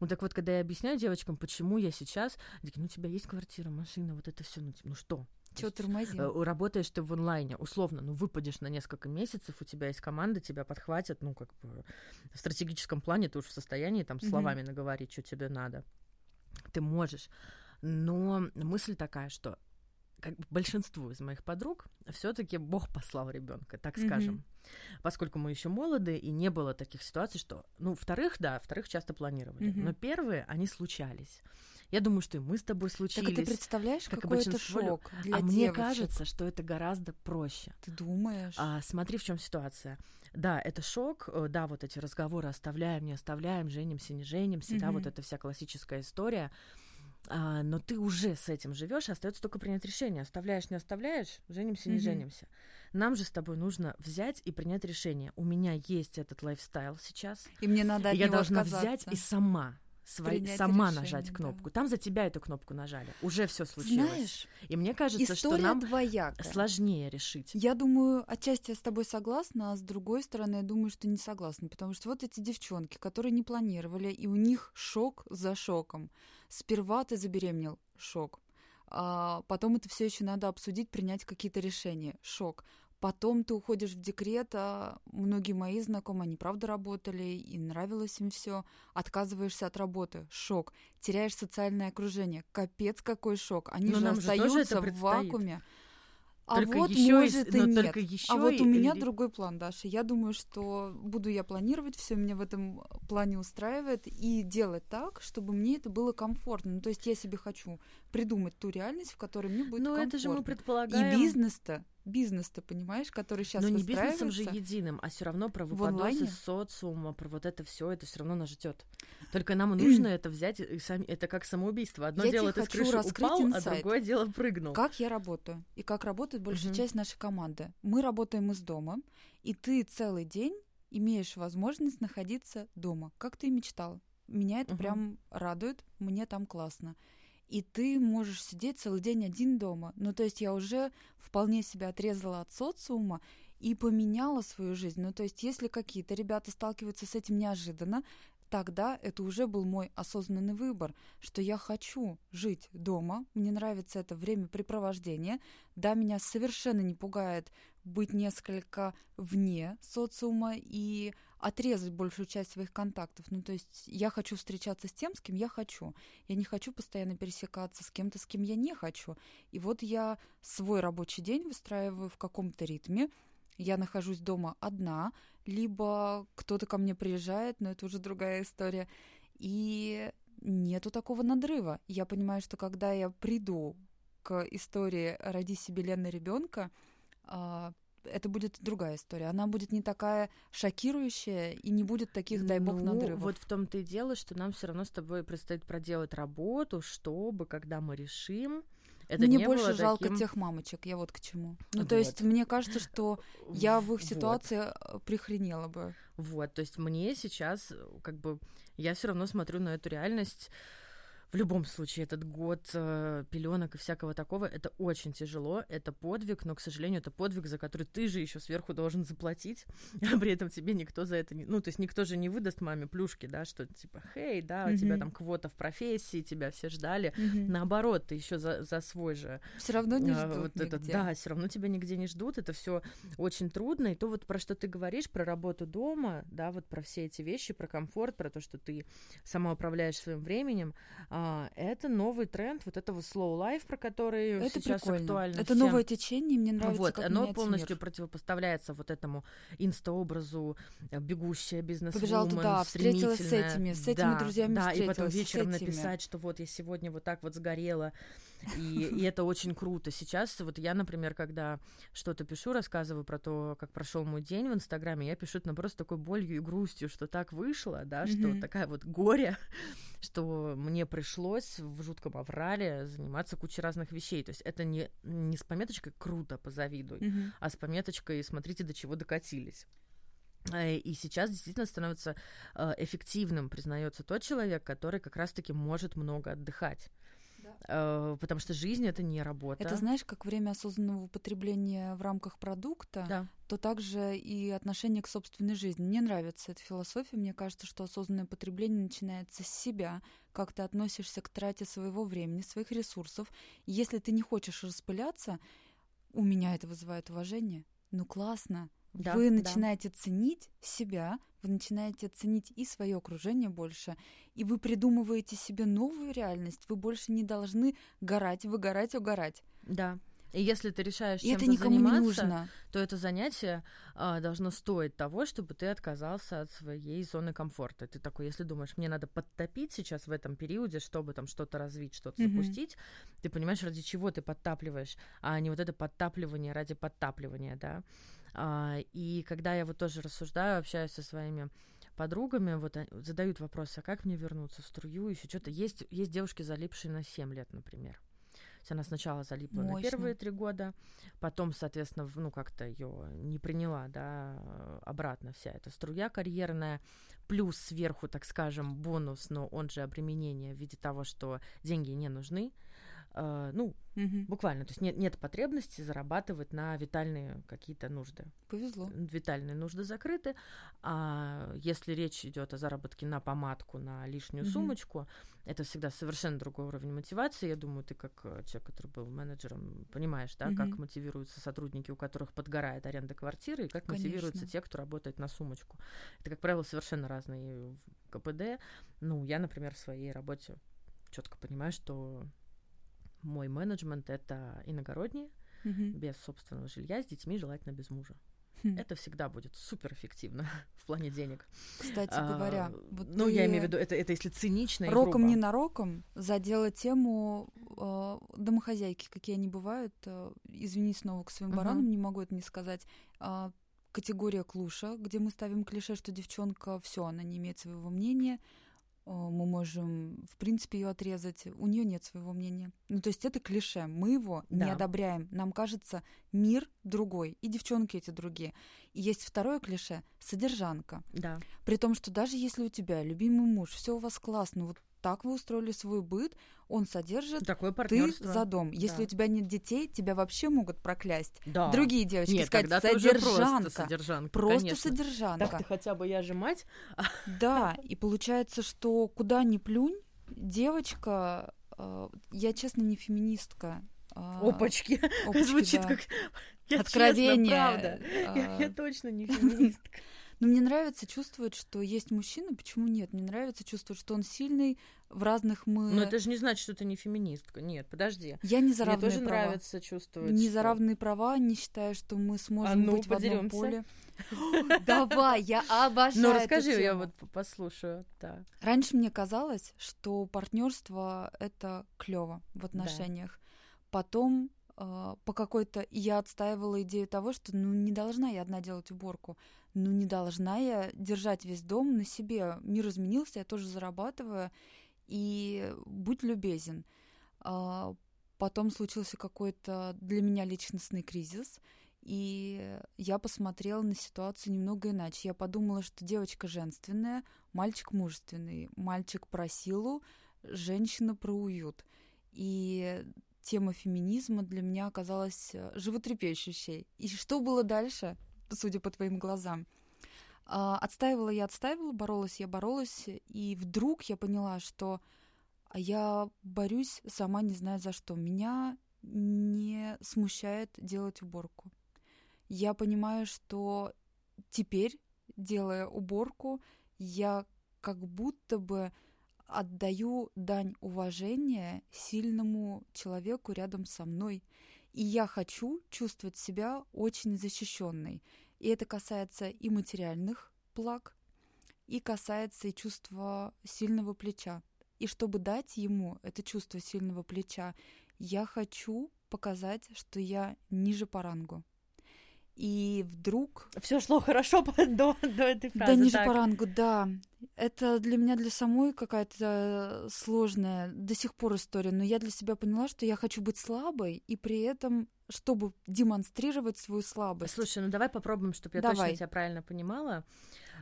Ну так вот, когда я объясняю девочкам, почему я сейчас, такие, ну у тебя есть квартира, машина, вот это все, ну, типа, ну что? Чего тормозим? э, Работаешь ты в онлайне, условно, ну выпадешь на несколько месяцев, у тебя есть команда, тебя подхватят, ну как бы в стратегическом плане ты уж в состоянии там словами наговорить, что тебе надо. Ты можешь. Но мысль такая, что как большинству из моих подруг все-таки Бог послал ребенка, так Мгм. скажем. Поскольку мы еще молоды, и не было таких ситуаций, что. Ну, вторых, да, вторых часто планировали. Мгм. Но первые, они случались. Я думаю, что и мы с тобой Так случились. а ты представляешь, как какой это шок для а мне девочек? кажется, что это гораздо проще. Ты думаешь? А, смотри, в чем ситуация. Да, это шок, э, да, вот эти разговоры оставляем, не оставляем, женимся, не женимся, да, Мгм. вот эта вся классическая история. А, но ты уже с этим живешь, остается только принять решение. Оставляешь, не оставляешь, женимся, не женимся. Нам же с тобой нужно взять и принять решение. У меня есть этот лайфстайл сейчас. И мне надо от я него должна отказаться. взять и сама свои, Принять сама решение, нажать да. кнопку. Там за тебя эту кнопку нажали. Уже все случилось. Знаешь, и мне кажется, что нам двоякая. сложнее решить. Я думаю, отчасти я с тобой согласна, а с другой стороны, я думаю, что не согласна, потому что вот эти девчонки, которые не планировали, и у них шок за шоком. Сперва ты забеременел, шок. А потом это все еще надо обсудить, принять какие-то решения, шок. Потом ты уходишь в декрет, а многие мои знакомые, они правда работали, и нравилось им все. Отказываешься от работы, шок. Теряешь социальное окружение, капец какой шок. Они Но же нам же остаются это в вакууме. А Только вот ещё и может с- и но нет. ещё а вот у и- меня и- другой план, Даша. Я думаю, что буду я планировать, все меня в этом плане устраивает, и делать так, чтобы мне это было комфортно. Ну, то есть я себе хочу придумать ту реальность, в которой мне будет Но комфортно. Ну, это же мы И предполагаем... бизнес-то, понимаешь, который сейчас Но не бизнесом же единым, а все равно про выпадосы социума, про вот это все, это все равно нас ждет. Только нам нужно это взять и сами. Это как самоубийство. Одно Я дело ты с крыши упал, а инсайт. другое дело прыгнул. Как я работаю и как работает большая Мгм. часть нашей команды. Мы работаем из дома, и ты целый день имеешь возможность находиться дома, как ты и мечтала. Меня это Мгм. прям радует, мне там классно. И ты можешь сидеть целый день один дома. Ну, то есть я уже вполне себя отрезала от социума и поменяла свою жизнь. Ну, то есть если какие-то ребята сталкиваются с этим неожиданно, тогда это уже был мой осознанный выбор, что я хочу жить дома, мне нравится это времяпрепровождение. Да, меня совершенно не пугает быть несколько вне социума и отрезать большую часть своих контактов. Ну, то есть я хочу встречаться с тем, с кем я хочу. Я не хочу постоянно пересекаться с кем-то, с кем я не хочу. И вот я свой рабочий день выстраиваю в каком-то ритме. Я нахожусь дома одна, либо кто-то ко мне приезжает, но это уже другая история. И нету такого надрыва. Я понимаю, что когда я приду к истории «Роди себе Лена ребенка», это будет другая история. Она будет не такая шокирующая и не будет таких, дай бог, Ну, надрывов. Вот в том-то и дело, что нам все равно с тобой предстоит проделать работу, чтобы, когда мы решим, это мне не больше было жалко таким... тех мамочек, я вот к чему. Ну, Вот. то есть мне кажется, что я в их Вот. ситуации э, прихренела бы. Вот, то есть мне сейчас, э, как бы, я все равно смотрю на эту реальность. В любом случае, этот год э, пеленок и всякого такого, это очень тяжело, это подвиг, но, к сожалению, это подвиг, за который ты же еще сверху должен заплатить, а при этом тебе никто за это не... Ну, то есть никто же не выдаст маме плюшки, да, что типа, хей, да, у тебя там квота в профессии, тебя все ждали. Наоборот, ты еще за, за свой же Все равно не а, ждут вот это, нигде. да, все равно тебя нигде не ждут, это все очень трудно. И то вот про что ты говоришь, про работу дома, да, вот про все эти вещи, про комфорт, про то, что ты сама управляешь своим временем, а, это новый тренд вот этого slow life, про который Это сейчас прикольно. актуально. Это всем. новое течение, мне нравится, Вот, как оно полностью мир. противопоставляется вот этому инста-образу э, бегущая бизнес Побежала туда, встретилась с этими, с этими друзьями Да, и потом вечером написать, что вот я сегодня вот так вот сгорела, и, и это очень круто. Сейчас вот я, например, когда что-то пишу, рассказываю про то, как прошел мой день в Инстаграме, я пишу это наоборот с такой болью и грустью, что так вышло, да, что Мгм. такая вот горе, что мне пришлось в жутком аврале заниматься кучей разных вещей. То есть это не, не с пометочкой «круто, позавидуй», Мгм. а с пометочкой «смотрите, до чего докатились». Э, И сейчас действительно становится э, эффективным, признается тот человек, который как раз-таки может много отдыхать. Э, Потому что жизнь это не работа. Это знаешь, как время осознанного употребления в рамках продукта, Да. то также и отношение к собственной жизни. Мне нравится эта философия. Мне кажется, что осознанное потребление начинается с себя, как ты относишься к трате своего времени, своих ресурсов. Если ты не хочешь распыляться, у меня это вызывает уважение. Ну классно. Да, вы да. начинаете ценить себя, вы начинаете ценить и свое окружение больше, и вы придумываете себе новую реальность. Вы больше не должны горать, выгорать, угорать. Да. И если ты решаешь И это чем-то не заниматься, нужно. то это занятие а, должно стоить того, чтобы ты отказался от своей зоны комфорта. Ты такой, если думаешь, мне надо подтопить сейчас в этом периоде, чтобы там что-то развить, что-то Мгм. запустить, ты понимаешь, ради чего ты подтапливаешь, а не вот это подтапливание ради подтапливания, да. А, и когда я вот тоже рассуждаю, общаюсь со своими подругами, вот задают вопрос, а как мне вернуться в струю, еще что-то. Есть, есть девушки, залипшие на 7 лет, например. То есть она сначала залипла на Мощно. первые три года, потом, соответственно, ну как-то ее не приняла, да, обратно вся эта струя карьерная, плюс сверху, так скажем, бонус, но он же обременение в виде того, что деньги не нужны, э, ну, Мгм. буквально, то есть нет, нет потребности зарабатывать на витальные какие-то нужды. Повезло. Витальные нужды закрыты, а если речь идет о заработке на помадку, на лишнюю Мгм. сумочку, это всегда совершенно другой уровень мотивации. Я думаю, ты как э, человек, который был менеджером, понимаешь, да, как Мгм. мотивируются сотрудники, у которых подгорает аренда квартиры, и как мотивируются Конечно. те, кто работает на сумочку. Это, как правило, совершенно разные в КПД. Ну, я, например, в своей работе четко понимаю, что мой менеджмент это иногородние, Мгм. без собственного жилья, с детьми, желательно без мужа. Хм. Это всегда будет супер эффективно в плане денег. Кстати А, говоря, вот ну, я имею в виду, это, это если цинично роком не нароком задела тему э, домохозяйки, какие они бывают. Э, извини снова к своим Мгм. баранам, не могу это не сказать. А, категория клуша, где мы ставим клише, что девчонка все, она не имеет своего мнения. Э, мы можем, в принципе, ее отрезать. У нее нет своего мнения. Ну, то есть это клише. Мы его не Да. одобряем. Нам кажется, мир другой, и девчонки эти другие. И есть второе клише содержанка. Да. При том, что даже если у тебя любимый муж, все у вас классно, вот так вы устроили свой быт, он содержит, Такое ты за дом. Если Да. у тебя нет детей, тебя вообще могут проклясть. Да. Другие девочки Нет, сказать, содержанка. просто содержанка. Просто конечно. содержанка. Так ты хотя бы я же мать. Да, и получается, что куда ни плюнь, девочка, э, я честно не феминистка. а, Опачки. опачки, Звучит да. как я Откровение. честно, правда. Я, а, я точно не феминистка. Но мне нравится чувствовать, что есть мужчина. Почему нет? Мне нравится чувствовать, что он сильный. В разных мы... Но это же не значит, что ты не феминистка. Нет, подожди. Я не за Мне равные тоже права. нравится чувствовать. Не что- за равные права, не считаю, что мы сможем А ну, быть в одном поле. Давай, я обожаю Ну, расскажи, я вот послушаю. Да. Раньше мне казалось, что партнерство это клево в отношениях. Потом э, по какой-то я отстаивала идею того, что ну не должна я одна делать уборку, ну не должна я держать весь дом на себе. Мир изменился, я тоже зарабатываю, и будь любезен. А, Потом случился какой-то для меня личностный кризис, и я посмотрела на ситуацию немного иначе. Я подумала, что девочка женственная, мальчик мужественный, мальчик про силу, женщина про уют. И тема феминизма для меня оказалась э, животрепещущей. И что было дальше, судя по твоим глазам? А, Отстаивала я, отстаивала, боролась я, боролась, и вдруг я поняла, что а я борюсь сама не знаю за что. Меня не смущает делать уборку. Я понимаю, что теперь, делая уборку, я как будто бы отдаю дань уважения сильному человеку рядом со мной. И я хочу чувствовать себя очень защищенной. И это касается и материальных благ, и касается и чувства сильного плеча. И чтобы дать ему это чувство сильного плеча, я хочу показать, что я ниже по рангу. И вдруг Все шло хорошо до, до этой фразы. да, ниже так. по рангу, да. Это для меня, для самой какая-то сложная до сих пор история. Но я для себя поняла, что я хочу быть слабой, и при этом, чтобы демонстрировать свою слабость. Слушай, ну давай попробуем, чтобы я Давай. точно тебя правильно понимала.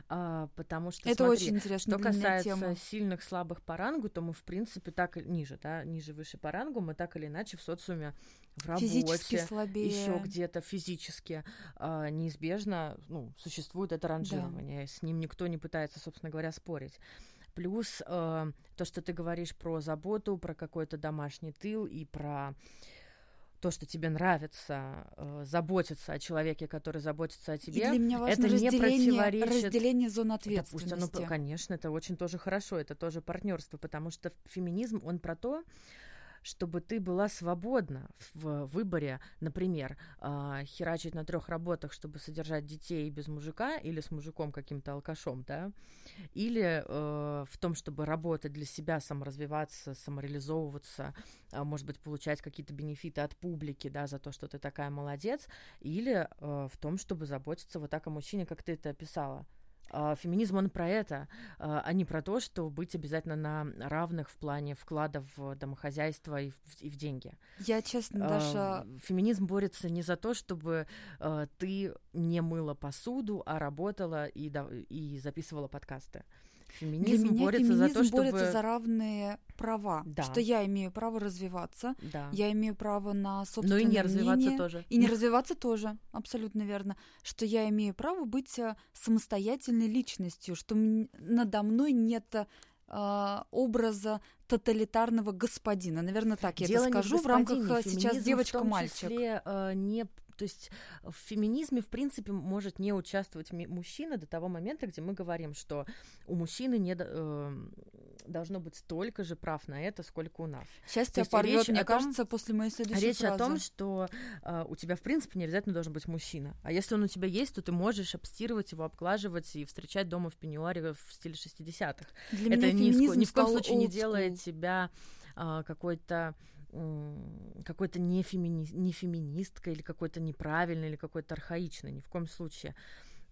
А, потому что Это смотри, очень интересная Что касается тема. сильных, слабых по рангу, то мы, в принципе, так ниже, да, ниже, выше по рангу, мы так или иначе в социуме, в работе, Физически слабее. еще где-то физически а, неизбежно, ну, существует это ранжирование, с ним никто не пытается, собственно говоря, спорить. Плюс э, то, что ты говоришь про заботу, про какой-то домашний тыл и про то, что тебе нравится э, заботиться о человеке, который заботится о И тебе. для меня важно это не противоречит- разделение зон Да ответственности. оно, конечно, это очень тоже хорошо, это тоже партнерство, потому что феминизм, он про то, чтобы ты была свободна в выборе, например, а, херачить на трех работах, чтобы содержать детей без мужика или с мужиком каким-то алкашом, да, или э, в том, чтобы работать для себя, саморазвиваться, самореализовываться, а, может быть, получать какие-то бенефиты от публики, да, за то, что ты такая молодец, или э, в том, чтобы заботиться вот так о мужчине, как ты это описала. А, Феминизм, он про это, а а не про то, что быть обязательно на равных в плане вкладов в домохозяйство и в, и в деньги. Я, честно, Даша, Феминизм борется не за то, чтобы а, ты не мыла посуду, а работала и, и записывала подкасты. Феминизм Для меня борется феминизм за то, чтобы... борется за равные права, Да. что я имею право развиваться, Да. я имею право на Но собственное и не развиваться мнение, тоже. И не развиваться тоже, абсолютно верно. Что я имею право быть э, самостоятельной личностью, что надо мной нет э, образа тоталитарного господина. Наверное, так я Дело это скажу в рамках э, сейчас девочка-мальчик. э, не то есть в феминизме, в принципе, может не участвовать мужчина до того момента, где мы говорим, что у мужчины не э, должно быть столько же прав на это, сколько у нас. Есть порвет, мне том- кажется, после моей следующей Речь фразы. о том, что э, у тебя, в принципе, не обязательно должен быть мужчина. А если он у тебя есть, то ты можешь обстирывать его, обклаживать и встречать дома в пеньюаре в стиле 60-х. Для это меня ни, ни в коем случае не делает тебя а, какой-то какой-то не, фемини... не феминисткой или какой-то неправильной или какой-то архаичной, ни в коем случае.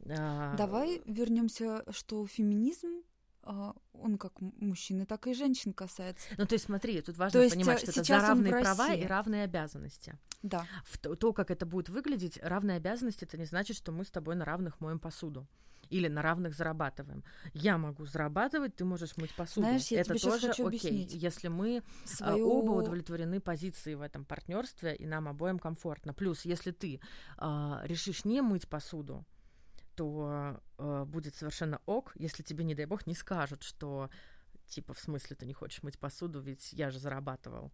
А, Давай вернемся, что феминизм, а, он как мужчины, так и женщин касается. Ну, то есть смотри, тут важно То понимать, э, что это за равные права и равные обязанности. Да. В то, то, как это будет выглядеть, равные обязанности, это не значит, что мы с тобой на равных моем посуду. Или на равных зарабатываем. Я могу зарабатывать, ты можешь мыть посуду. Знаешь, я это тебе тоже хочу окей, объяснить. если мы а, Свою... оба удовлетворены позицией в этом партнерстве, и нам обоим комфортно. Плюс, если ты а, решишь не мыть посуду, то а, будет совершенно ок, если тебе, не дай бог, не скажут, что типа в смысле ты не хочешь мыть посуду, ведь я же зарабатывал.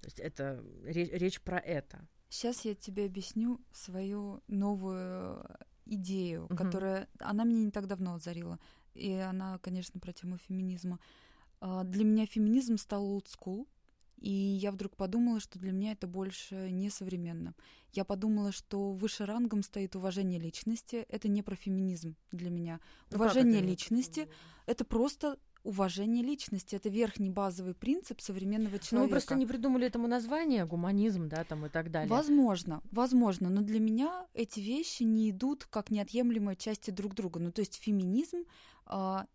То есть это ре- речь про это. Сейчас я тебе объясню свою новую идею, Мгм. которая... Она мне не так давно озарила. И она, конечно, про тему феминизма. А, Для меня феминизм стал school. И я вдруг подумала, что для меня это больше не современно. Я подумала, что выше рангом стоит уважение личности. Это не про феминизм для меня. Ну, уважение это? личности — это просто уважение личности. Это верхний базовый принцип современного человека. Ну, мы просто не придумали этому название, гуманизм, да, там и так далее. Возможно, возможно, но для меня эти вещи не идут как неотъемлемые части друг друга. Ну, то есть феминизм а,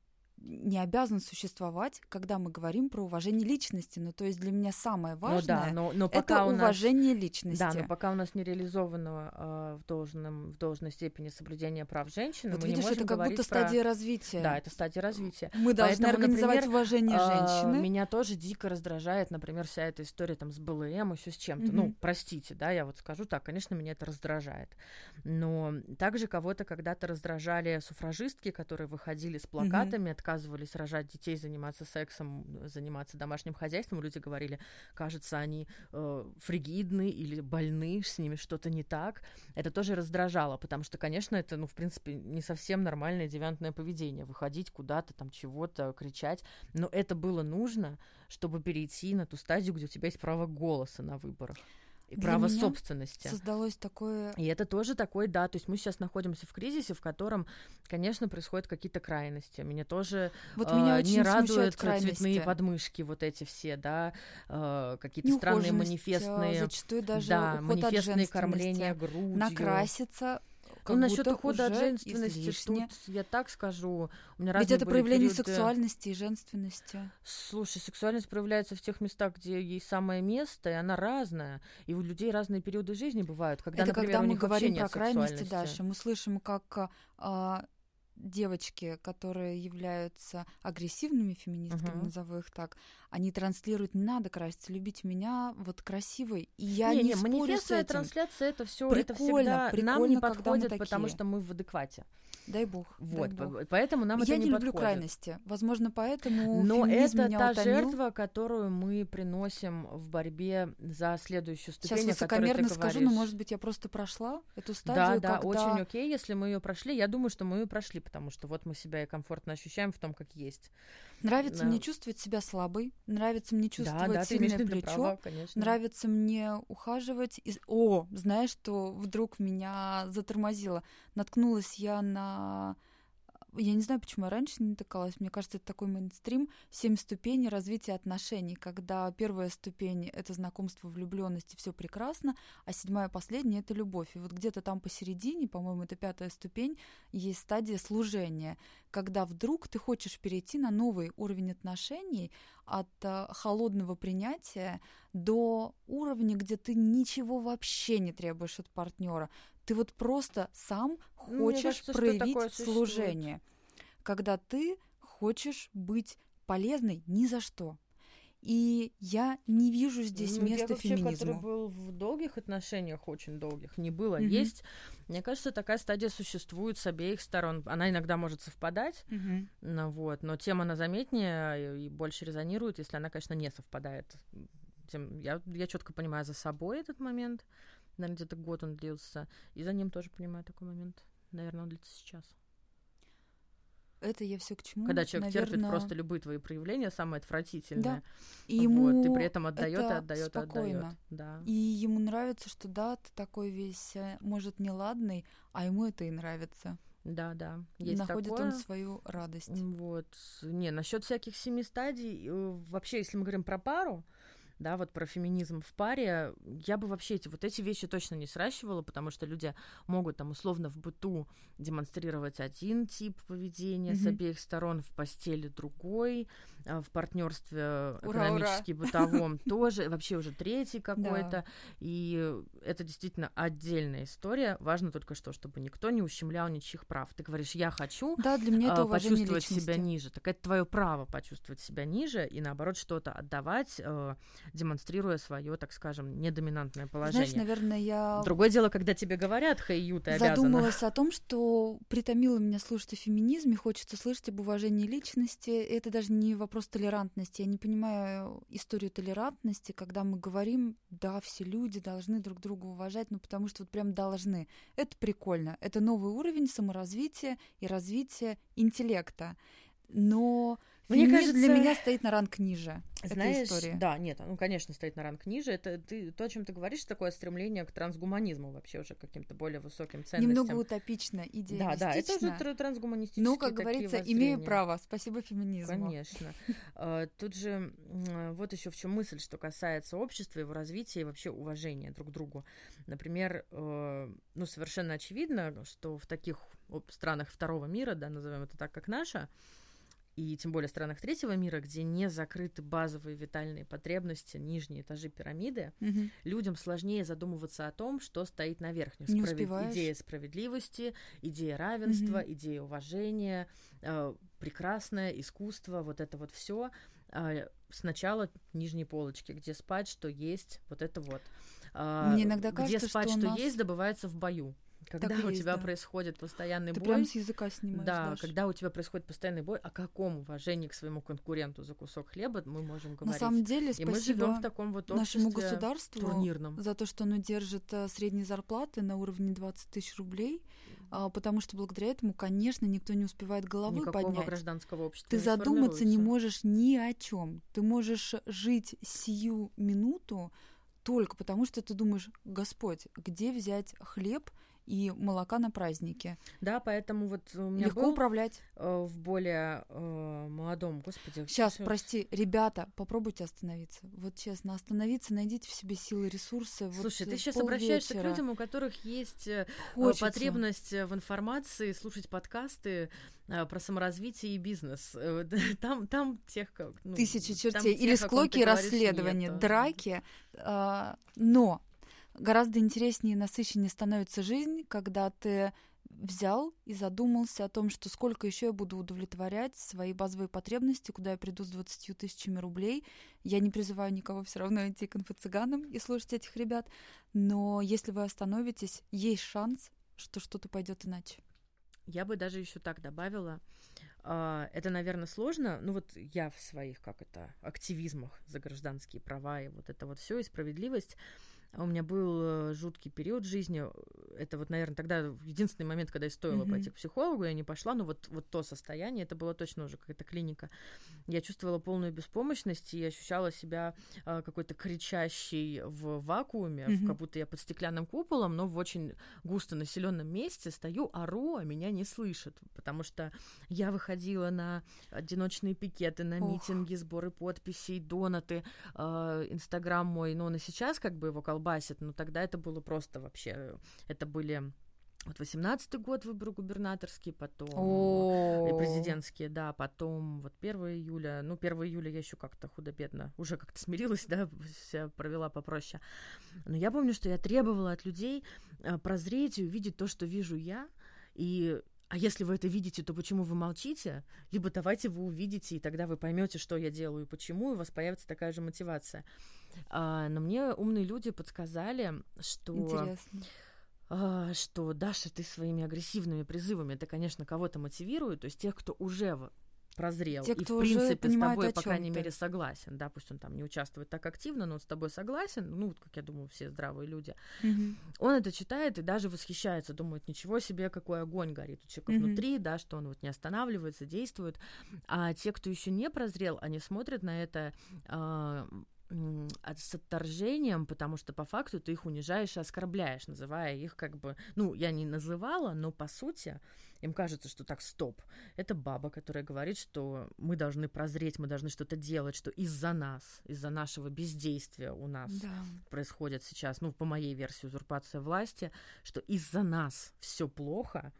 не обязан существовать, когда мы говорим про уважение личности. Ну, то есть для меня самое Ну важное да, но, но это пока у нас... уважение личности. Да, но пока у нас не реализовано э, в, должном, в должной степени соблюдение прав женщины, вот мы видишь, не можем это как будто про- стадия развития. Да, это стадия развития. Мы должны Поэтому, организовать например, уважение А, женщины. Меня тоже дико раздражает, например, вся эта история там с БЛМ, еще с чем-то. Ну, Мгм. простите, да, я вот скажу так, конечно, меня это раздражает. Но также кого-то когда-то раздражали суфражистки, которые выходили с плакатами, отказывались рожать детей, заниматься сексом, заниматься домашним хозяйством. Люди говорили, кажется, они э, фригидны или больны, с ними что-то не так. Это тоже раздражало, потому что, конечно, это, ну, в принципе, не совсем нормальное девиантное поведение. Выходить куда-то, там, чего-то, кричать. Но это было нужно, чтобы перейти на ту стадию, где у тебя есть право голоса на выборах. И Для право собственности. Создалось такое... И это тоже такой, да, то есть мы сейчас находимся в кризисе, в котором, конечно, происходят какие-то крайности. Меня тоже Вот э, меня очень не радуют цветные подмышки вот эти все, да, э, какие-то странные а, манифестные, Зачастую даже да, манифестные кормления грудью. Накраситься как ну, насчет ухода от женственности, излишне. тут я так скажу, у меня Ведь это проявление периоды- сексуальности и женственности. Слушай, сексуальность проявляется в тех местах, где ей самое место, и она разная. И у людей разные периоды жизни бывают, когда, это например, когда мы говорим про крайности дальше. Мы слышим, как а, девочки, которые являются агрессивными феминистками, Мгм. назову их так, они транслируют «не надо краситься, любите меня вот красивой». И я не, не, не, спорю с этим. трансляция это все, это Прикольно, всегда нам не прикольно, когда мы подходит, потому что мы в адеквате. Дай бог. Вот, дай бог. по- поэтому нам я это не, не, люблю подходит. крайности. Возможно, поэтому Но это меня та утомил. жертва, которую мы приносим в борьбе за следующую ступень, Сейчас высокомерно скажу, но, может быть, я просто прошла эту Да, стадию, да, когда... очень окей, если мы ее прошли. Я думаю, что мы ее прошли, потому что вот мы себя и комфортно ощущаем в том, как есть. Нравится Да. мне чувствовать себя слабой, нравится мне чувствовать да, да, сильное плечо, право, конечно. нравится мне ухаживать. И- О, знаешь, что вдруг меня затормозило? Наткнулась я на... Я не знаю, почему я раньше не натыкалась. Мне кажется, это такой мейнстрим. Семь ступеней развития отношений, когда первая ступень — это знакомство, влюбленность, все прекрасно, а седьмая, последняя — это любовь. И вот где-то там посередине, по-моему, это пятая ступень, есть стадия служения, когда вдруг ты хочешь перейти на новый уровень отношений от э, холодного принятия до уровня, где ты ничего вообще не требуешь от партнера. Ты вот просто сам Ну, хочешь кажется, проявить служение. Когда ты хочешь быть полезной ни за что. И я не вижу здесь Ну, места я вообще, феминизму. который был в долгих отношениях, очень долгих, не было, Мгм. есть. Мне кажется, такая стадия существует с обеих сторон. Она иногда может совпадать, Мгм. ну, вот, но тем она заметнее и больше резонирует, если она, конечно, не совпадает. Тем, я, я четко понимаю за собой этот момент. Наверное, где-то год он длился. И за ним тоже понимаю такой момент. Наверное, он длится сейчас. Это я все к чему? Когда человек терпит Наверно, просто любые твои проявления, самое отвратительное. и ему вот, и при этом отдает и это отдает и отдает. Да. И ему нравится, что да, ты такой весь, э, может, неладный, а ему это и нравится. Да, да. Есть Находит такое. он свою радость. Вот. Не, насчет всяких семи стадий, э, вообще, если мы говорим про пару, да, вот про феминизм в паре, я бы вообще эти, вот эти вещи точно не сращивала, потому что люди могут там условно в быту демонстрировать один тип поведения с Мгм. обеих сторон, в постели другой, в партнерстве Ура, экономически бытовом тоже, вообще уже третий какой-то. И это действительно отдельная история. Важно только что, чтобы никто не ущемлял ничьих прав. Ты говоришь, я хочу, Да, для меня это а, почувствовать личности. себя ниже. Так это твое право почувствовать себя ниже и наоборот что-то отдавать, э, демонстрируя свое, так скажем, недоминантное положение. Знаешь, наверное, я Другое дело, когда тебе говорят, хей, ю, ты обязана. задумалась о том, что притомило меня слушать о феминизме, хочется слышать об уважении личности. Это даже не вопрос толерантности. Я не понимаю историю толерантности, когда мы говорим, да, все люди должны друг друга уважать, ну потому что вот прям должны. Это прикольно. Это новый уровень саморазвития и развития интеллекта. Но Мне для кажется, меня стоит на ранг ниже. Знаешь, этой истории. да, нет, ну, конечно, стоит на ранг ниже. Это ты, то, о чем ты говоришь, такое стремление к трансгуманизму вообще уже каким-то более высоким ценностям. Немного утопично, идеалистично. Да, да, это уже тр- трансгуманистические Ну, как говорится, имею воззрения. право. Спасибо феминизму. Конечно. А, Тут же м, вот еще в чем мысль, что касается общества, его развития и вообще уважения друг к другу. Например, э, ну, совершенно очевидно, что в таких странах второго мира, да, назовем это так, как наша, и тем более странах третьего мира, где не закрыты базовые витальные потребности, нижние этажи пирамиды, Мгм. людям сложнее задумываться о том, что стоит на верхних. Не Справед- успеваешь. Идея справедливости, идея равенства, Мгм. идея уважения, э, прекрасное искусство, вот это вот все. сначала нижние полочки, где спать, что есть, вот это вот. А, Мне иногда где кажется, спать, что что, нас- есть, добывается в бою. Когда Так у есть, тебя да. происходит постоянный Ты бой, прям с языка снимаешь, да, Даш. когда у тебя происходит постоянный бой, о каком уважении к своему конкуренту за кусок хлеба мы можем На говорить? самом деле, И мы живем в таком вот нашему государству турнирном. за то, что оно держит э, средние зарплаты на уровне 20 тысяч рублей, а, потому что благодаря этому, конечно, никто не успевает головы Никакого поднять. гражданского общества Ты не задуматься не можешь ни о чем. Ты можешь жить сию минуту только потому, что ты думаешь, Господь, где взять хлеб и молока на празднике? Да, поэтому вот у меня Легко был управлять. э, в более э, молодом, господи. Сейчас, всё- прости, ребята, попробуйте остановиться. Вот честно, остановиться, найдите в себе силы, ресурсы. вот, Слушай, э, ты сейчас обращаешься к людям, у которых есть э, Хочется. потребность э, в информации, слушать подкасты э, про саморазвитие и бизнес. Э, Там, там тех, как... ну, Тысячи чертей. Или склоки расследования, нету. драки. а, но гораздо интереснее и насыщеннее становится жизнь, когда ты взял и задумался о том, что сколько еще я буду удовлетворять свои базовые потребности, куда я приду с 20 тысячами рублей. Я не призываю никого все равно идти к инфо-цыганам и слушать этих ребят, но если вы остановитесь, есть шанс, что что-то пойдет иначе. Я бы даже еще так добавила. а, Это, наверное, сложно. Ну вот я в своих, как это, активизмах за гражданские права и вот это вот все и справедливость. У меня был э, жуткий период жизни. Это вот, наверное, тогда единственный момент, когда я стоила Мгм. пойти к психологу, я не пошла. Но вот, вот то состояние, это было точно уже какая-то клиника. Я чувствовала полную беспомощность и ощущала себя а, какой-то кричащей в вакууме, в- Мгм. как будто я под стеклянным куполом, но в очень густо населенном месте стою, ору, а меня не слышат, потому что я выходила на одиночные пикеты, на Ох. митинги, сборы подписей, донаты, э, Инстаграм мой, но он и сейчас как бы его колбасит, но тогда это было просто вообще, это были вот 18-й год выборы губернаторские, потом и президентские, да, потом вот 1 июля, ну, 1 июля я еще как-то худо-бедно, уже как-то смирилась, да, себя провела попроще. Но я помню, что я требовала от людей э, прозреть и увидеть то, что вижу я, и а если вы это видите, то почему вы молчите? Либо давайте вы увидите, и тогда вы поймете, что я делаю и почему, и у вас появится такая же мотивация. А, но мне умные люди подсказали, что... Интересно. а, что Даша, ты своими агрессивными призывами, это, конечно, кого-то мотивирует, то есть тех, кто уже в- прозрел Те, и, кто в уже принципе, с тобой, по крайней мере, согласен, да, пусть он там не участвует так активно, но он с тобой согласен, ну, вот как я думаю, все здравые люди. Мгм. Он это читает и даже восхищается, думает, ничего себе, какой огонь горит у человека Мгм. внутри, да, что он вот не останавливается, действует. А те, кто еще не прозрел, они смотрят на это от- с отторжением, потому что по факту ты их унижаешь и оскорбляешь, называя их как бы, ну, я не называла, но по сути им кажется, что так, стоп, это баба, которая говорит, что мы должны прозреть, мы должны что-то делать, что из-за нас, из-за нашего бездействия у нас Да. происходит сейчас, ну, по моей версии, узурпация власти, что из-за нас все плохо,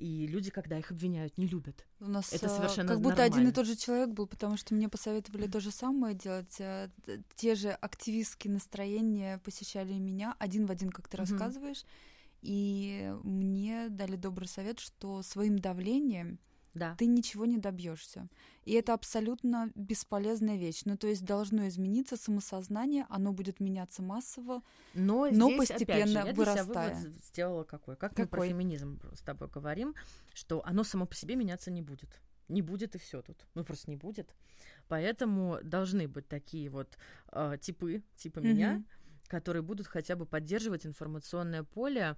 и люди, когда их обвиняют, не любят. У нас Это а, совершенно как будто один и нормально. тот же человек был, потому что мне посоветовали то же самое делать. т- Те же активистские настроения посещали меня, один в один, как ты Мгм. рассказываешь. И мне дали добрый совет, что своим давлением Да. ты ничего не добьешься. И это абсолютно бесполезная вещь. Ну, то есть должно измениться самосознание, оно будет меняться массово. Но, Но здесь, постепенно опять же, я вырастая. вывод сделала какой? Как мы про Какой? феминизм с тобой говорим, что оно само по себе меняться не будет. Не будет и все тут. Ну, просто не будет. Поэтому должны быть такие вот э, типы, типа меня, Мгм. Которые будут хотя бы поддерживать информационное поле,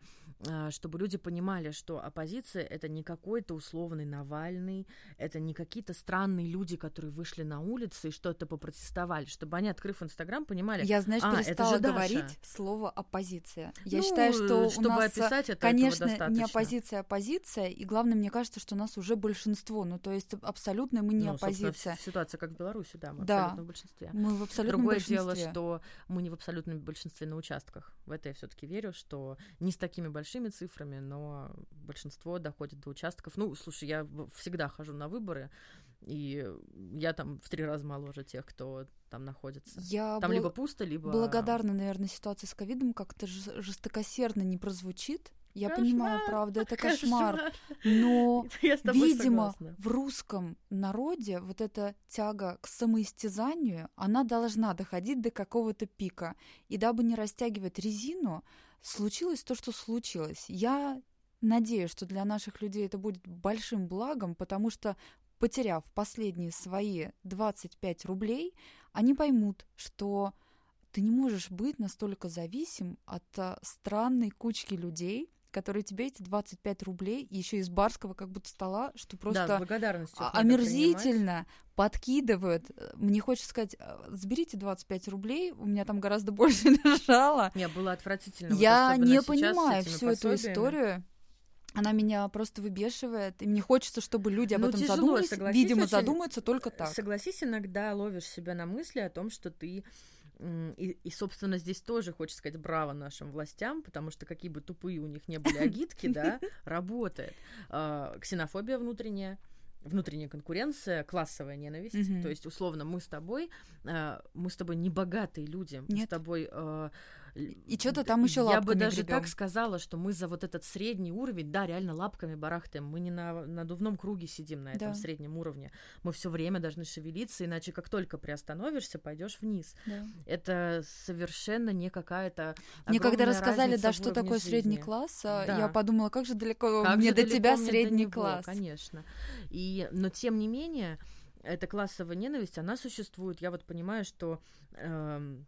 а, чтобы люди понимали, что оппозиция это не какой-то условный Навальный, это не какие-то странные люди, которые вышли на улицы и что-то попротестовали, чтобы они, открыв Инстаграм, понимали, Я, знаешь, «А, это перестала Даша». говорить слово оппозиция. Я Ну, считаю, что чтобы у нас, описать это, конечно, этого не оппозиция, оппозиция. И главное, мне кажется, что у нас уже большинство. Ну, то есть абсолютно мы не Ну, оппозиция. ситуация как в Беларуси, да, мы Да. в большинстве. Мы в абсолютном Другое большинстве. дело, что мы не в абсолютном большинстве на участках. В это я все-таки верю, что не с такими большими цифрами, но большинство доходит до участков. Ну, слушай, я всегда хожу на выборы, и я там в три раза моложе тех, кто там находится. Я Там бл- либо пусто, либо... благодарна, наверное, ситуации с ковидом как-то жес- жестокосердно не прозвучит. Я Кошмар, понимаю, правда, это кошмар. Но Видимо, согласна. в русском народе вот эта тяга к самоистязанию, она должна доходить до какого-то пика. И дабы не растягивать резину, случилось то, что случилось. Я надеюсь, что для наших людей это будет большим благом, потому что, потеряв последние свои 25 рублей, они поймут, что ты не можешь быть настолько зависим от а, странной кучки людей, которые тебе эти 25 рублей еще из барского как будто стола, что Да, просто благодарностью а- омерзительно подкидывают. Мне хочется сказать, сберите 25 рублей, у меня там гораздо больше лежало. Не, было отвратительно. вот Я особенно не понимаю всю эту пособиями. историю. Она меня просто выбешивает, и мне хочется, чтобы люди об Ну, этом тяжело, задумались. Видимо, очень- задумаются только так. Согласись, иногда ловишь себя на мысли о том, что ты и, и, собственно, здесь тоже хочется сказать браво нашим властям, потому что какие бы тупые у них не были агитки, да, работает. А, Ксенофобия внутренняя, внутренняя конкуренция, классовая ненависть. То есть, условно, мы с тобой, а, мы с тобой не богатые люди, мы с Нет. тобой... а, И чё-то там ещё Я бы лапками даже гребём. так сказала, что мы за вот этот средний уровень, да, реально лапками барахтаем. Мы не на надувном круге сидим на этом Да. среднем уровне. Мы все время должны шевелиться, иначе как только приостановишься, пойдешь вниз. Да. Это совершенно не какая-то. Мне когда рассказали, да, что такое средний жизни. класс, а, Да. я подумала, как же далеко Как мне же до далеко тебя мне средний него, класс. Конечно. И, но тем не менее, эта классовая ненависть, она существует. Я вот понимаю, что, эм,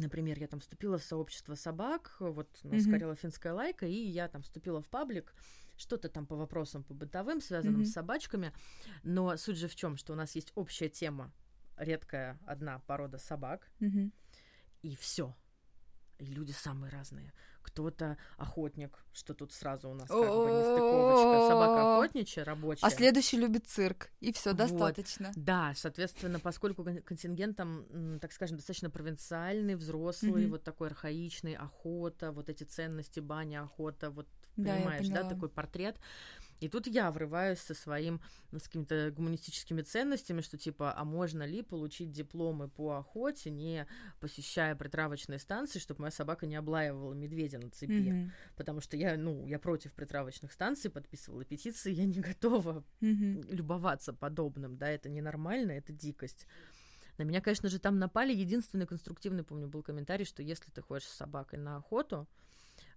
например, я там вступила в сообщество собак, вот у нас Мгм. горела финская лайка, и я там вступила в паблик, что-то там по вопросам по бытовым, связанным Мгм. с собачками. Но суть же в чем, что у нас есть общая тема, редкая одна порода собак, Мгм. и все. И люди самые разные. Кто-то охотник, что тут сразу у нас как бы нестыковочка. Собака охотничья, рабочая. А следующий любит цирк, и все Вот. достаточно. Да, соответственно, поскольку кон- контингент там, так скажем, достаточно провинциальный, взрослый, вот такой архаичный, охота, вот эти ценности, баня, охота, вот понимаешь, да, такой портрет. И тут я врываюсь со своим, ну, с какими-то гуманистическими ценностями, что типа, а можно ли получить дипломы по охоте, не посещая притравочные станции, чтобы моя собака не облаивала медведя на цепи? Мгм. Потому что я, ну, я против притравочных станций, подписывала петиции, я не готова Мгм. любоваться подобным, да, это ненормально, это дикость. На меня, конечно же, там напали. Единственный конструктивный, помню, был комментарий, что если ты ходишь с собакой на охоту,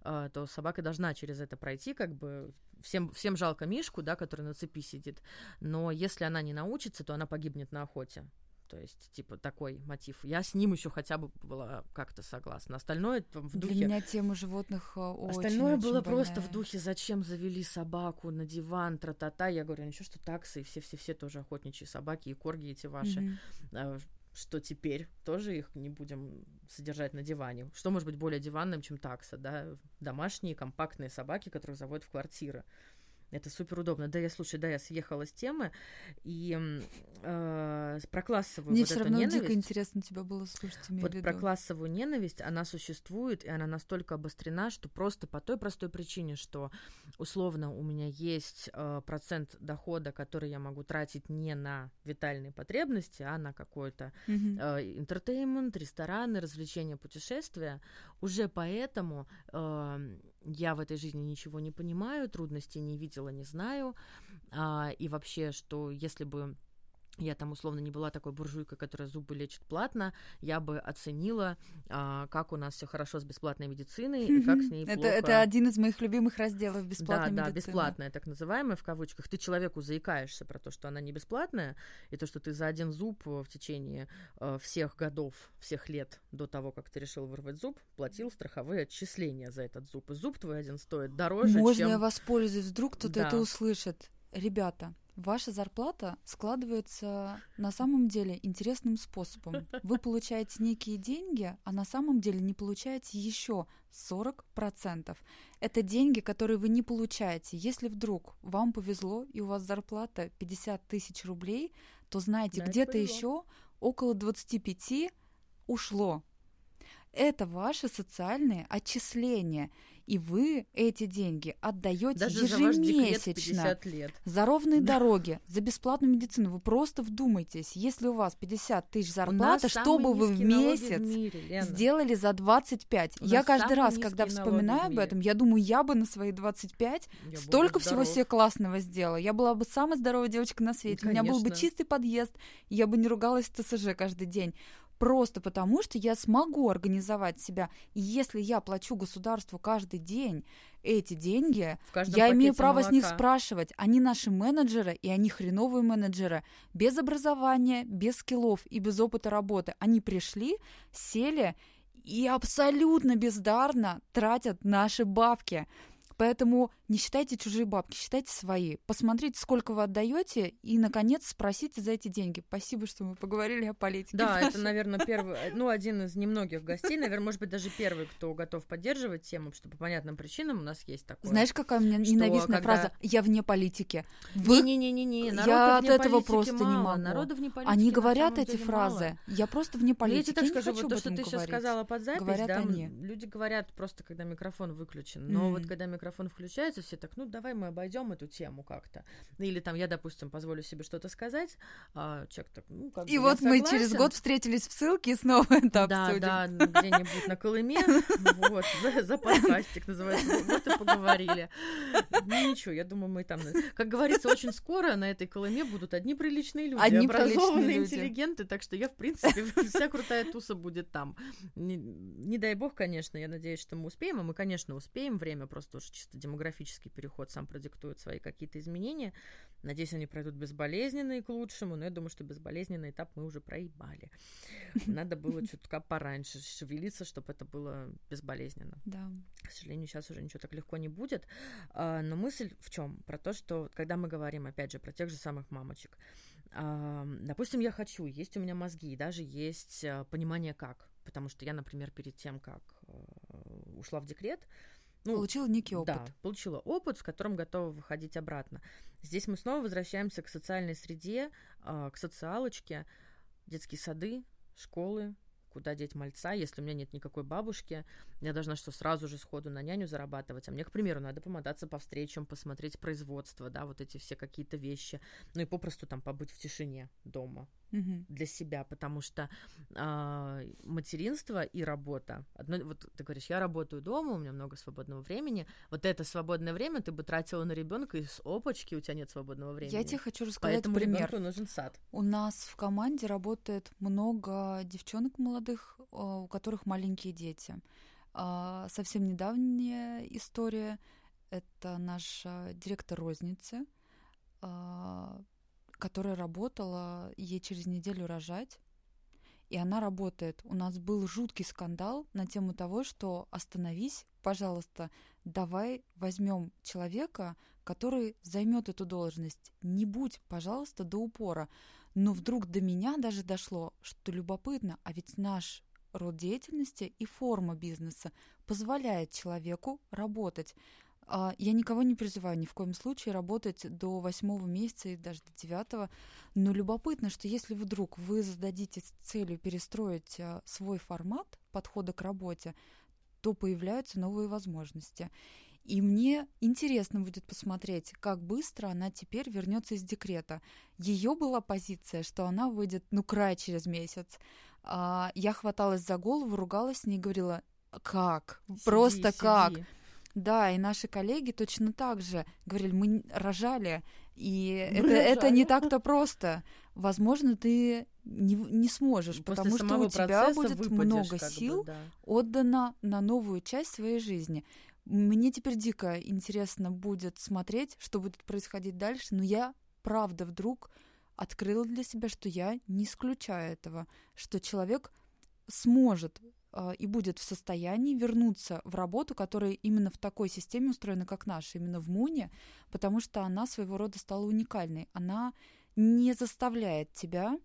то собака должна через это пройти, как бы всем, всем жалко Мишку, да, который на цепи сидит, но если она не научится, то она погибнет на охоте. То есть, типа, такой мотив. Я с ним еще хотя бы была как-то согласна. Остальное там в Для духе... меня тема животных э, очень Остальное было очень просто больная. в духе, зачем завели собаку на диван, тра-та-та. Я говорю, ничего, что таксы, и все-все-все тоже охотничьи собаки, и корги эти ваши. Мгм. Что теперь тоже их не будем содержать на диване. Что может быть более диванным, чем такса, да? Домашние компактные собаки, которых заводят в квартиры. Это супер удобно. Да, я слушай, да, я съехала с темы и э, про классовую Мне вот все равно ненависть. дико интересно тебя было слушать, Вот про классовую ненависть, она существует, и она настолько обострена, что просто по той простой причине, что условно у меня есть э, процент дохода, который я могу тратить не на витальные потребности, а на какой-то э, интертеймент, рестораны, развлечения, путешествия. Уже поэтому э, я в этой жизни ничего не понимаю, трудностей не видела, не знаю. А, и вообще, что если бы я там условно не была такой буржуйкой, которая зубы лечит платно, я бы оценила, а, как у нас все хорошо с бесплатной медициной и как с ней это, плохо. это один из моих любимых разделов бесплатной да, да, медицины. бесплатная, так называемая, в кавычках. Ты человеку заикаешься про то, что она не бесплатная, и то, что ты за один зуб э, в течение э, всех годов, всех лет до того, как ты решил вырвать зуб, платил страховые отчисления за этот зуб. И зуб твой один стоит дороже, Можно чем... я воспользуюсь, вдруг кто-то Да. это услышит. Ребята, ваша зарплата складывается на самом деле интересным способом. Вы получаете некие деньги, а на самом деле не получаете еще 40%. Это деньги, которые вы не получаете. Если вдруг вам повезло и у вас зарплата 50 тысяч рублей, то знаете, Да, где-то еще около 25 ушло. Это ваши социальные отчисления, и вы эти деньги отдаете Даже за ваш декрет в ежемесячно. 50 лет. За ровные Да. дороги, за бесплатную медицину. Вы просто вдумайтесь, если у вас 50 тысяч зарплата, что бы вы в месяц мире, Лена. сделали за 25? У Я каждый раз, когда вспоминаю в об мире. этом, я думаю, я бы на свои 25 Я столько всего себе классного сделала. Я была бы самая здоровая девочка на свете. У меня был бы конечно. чистый подъезд, я бы не ругалась в ТСЖ каждый день. Просто потому, что я смогу организовать себя. И если я плачу государству каждый день эти деньги, я имею право с них молока. спрашивать. Они наши менеджеры, и они хреновые менеджеры. Без образования, без скиллов и без опыта работы. Они пришли, сели и абсолютно бездарно тратят наши бабки. Поэтому не считайте чужие бабки, считайте свои. Посмотрите, сколько вы отдаете, и, наконец, спросите за эти деньги. Спасибо, что мы поговорили о политике. Да, это, наверное, первый, э, ну, один из немногих гостей, наверное, может быть, даже первый, кто готов поддерживать тему, что по понятным причинам у нас есть такое. Знаешь, какая у меня ненавистная когда- фраза? Я вне политики. Вы Не-не-не-не, Я от этого просто не мало, могу. Народа вне политики Они говорят эти фразы. мало. Я просто вне Ну, я политики. тебе так не скажу, вот то, что ты сейчас говорить. сказала под запись, Говорят да, они. люди говорят просто, когда микрофон выключен. Но М. вот когда микрофон включается, все так, ну, давай мы обойдем эту тему как-то. Или там я, допустим, позволю себе что-то сказать, а человек так, ну, как И вот мы через год встретились в ссылке и снова это Да, обсудим. да, где-нибудь на Колыме, вот, за, за подкастик называется, вот и поговорили. Ну ничего, я думаю, мы там, как говорится, очень скоро на этой Колыме будут одни приличные люди, Одни образованные, люди. интеллигенты, так что я, в принципе, вся крутая туса будет там. Не, не дай бог, конечно, я надеюсь, что мы успеем, а мы, конечно, успеем, время просто уже чисто демографический переход сам продиктует свои какие-то изменения. Надеюсь, они пройдут безболезненно и к лучшему, но я думаю, что безболезненный этап мы уже проебали. Надо было чутка пораньше шевелиться, чтобы это было безболезненно. Да. К сожалению, сейчас уже ничего так легко не будет. А, Но мысль в чем? Про то, что когда мы говорим, опять же, про тех же самых мамочек, а, допустим, я хочу, есть у меня мозги, и даже есть а, понимание как. Потому что я, например, перед тем, как э, ушла в декрет, ну, Получила некий опыт. да, получила опыт, с которым готова выходить обратно. Здесь мы снова возвращаемся к социальной среде, а, к социалочке, детские сады, школы, куда деть мальца, если у меня нет никакой бабушки, я должна что, сразу же сходу на няню зарабатывать, а мне, к примеру, надо помотаться по встречам, посмотреть производство, да, вот эти все какие-то вещи, ну и попросту там побыть в тишине дома Мгм. для себя, потому что а, материнство и работа, одно, вот ты говоришь, я работаю дома, у меня много свободного времени, вот это свободное время ты бы тратила на ребенка, и с опачки у тебя нет свободного времени. Я тебе хочу рассказать Поэтому пример. ребенку нужен сад. У нас в команде работает много девчонок молодых, э, у которых маленькие дети. А, Совсем недавняя история. Это наша директор розницы, а, которая работала, ей через неделю рожать. И она работает. У нас был жуткий скандал на тему того, что остановись, пожалуйста, давай возьмем человека, который займет эту должность. Не будь, пожалуйста, до упора. Но вдруг до меня даже дошло, что любопытно, а ведь наш род деятельности и форма бизнеса позволяет человеку работать. А, Я никого не призываю ни в коем случае работать до восьмого месяца и даже до девятого, но любопытно, что если вдруг вы зададите целью перестроить а, свой формат подхода к работе, то появляются новые возможности. И мне интересно будет посмотреть, как быстро она теперь вернется из декрета. Ее была позиция, что она выйдет, ну, край через месяц. А, я хваталась за голову, ругалась с ней, говорила, как? Просто Сиди, как? Да, и наши коллеги точно так же говорили, мы рожали, и Мы это, это не рожали. так-то просто. Возможно, ты не, не сможешь, После потому что у тебя будет много как бы, сил да. отдано на новую часть своей жизни. Мне теперь дико интересно будет смотреть, что будет происходить дальше, но я правда вдруг открыла для себя, что я не исключаю этого, что человек сможет и будет в состоянии вернуться в работу, которая именно в такой системе устроена, как наша, именно в МУНе, потому что она своего рода стала уникальной. Она не заставляет тебя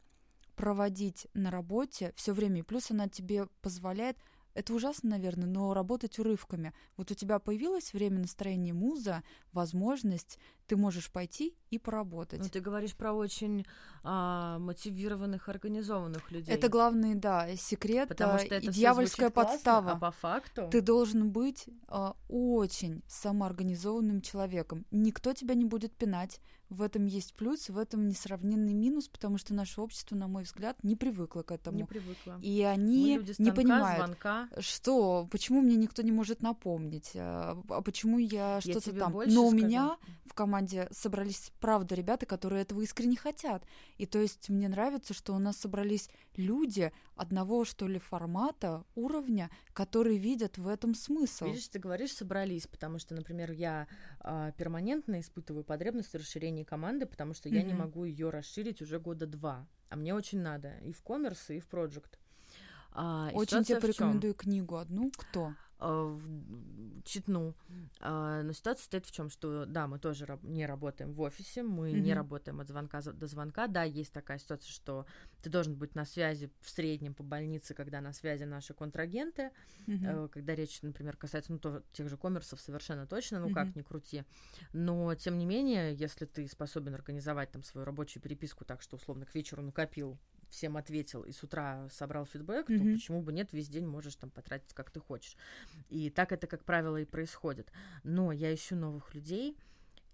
проводить на работе все время, и плюс она тебе позволяет это ужасно, наверное, но работать урывками. Вот у тебя появилось время настроения муза, возможность, ты можешь пойти и поработать. Ну, ты говоришь про очень а, мотивированных, организованных людей. Это главный, да, секрет Потому что это и дьявольская классно, подстава. а по факту... Ты должен быть а, очень самоорганизованным человеком. Никто тебя не будет пинать. В этом есть плюс, в этом несравненный минус, потому что наше общество, на мой взгляд, не привыкло к этому. не привыкла. И Мы они люди не станка, понимают, звонка. что, почему мне никто не может напомнить, а а почему я Я что-то там. Но у скажу. меня в команде собрались, правда, ребята, которые этого искренне хотят. И то есть мне нравится, что у нас собрались люди одного, что ли, формата, уровня, которые видят в этом смысл. Видишь, ты говоришь, собрались, потому что, например, я а, перманентно испытываю потребность в расширении команды, потому что я не могу ее расширить уже года два. А мне очень надо и в коммерс, и в проект. А, Очень тебе порекомендую книгу одну. Кто? А, в- читну. А, Но ситуация стоит в чем, что да, мы тоже не работаем в офисе, мы не Мгм. работаем от звонка до звонка. Да, есть такая ситуация, что ты должен быть на связи в среднем по больнице, когда на связи наши контрагенты. Э, когда речь, например, касается ну, то- тех же коммерсов, совершенно точно, ну Мгм. как ни крути. Но, тем не менее, если ты способен организовать там свою рабочую переписку так, что условно к вечеру накопил, всем ответил и с утра собрал фидбэк, то Мгм. почему бы нет, весь день можешь там потратить как ты хочешь. И так это, как правило, и происходит. Но я ищу новых людей,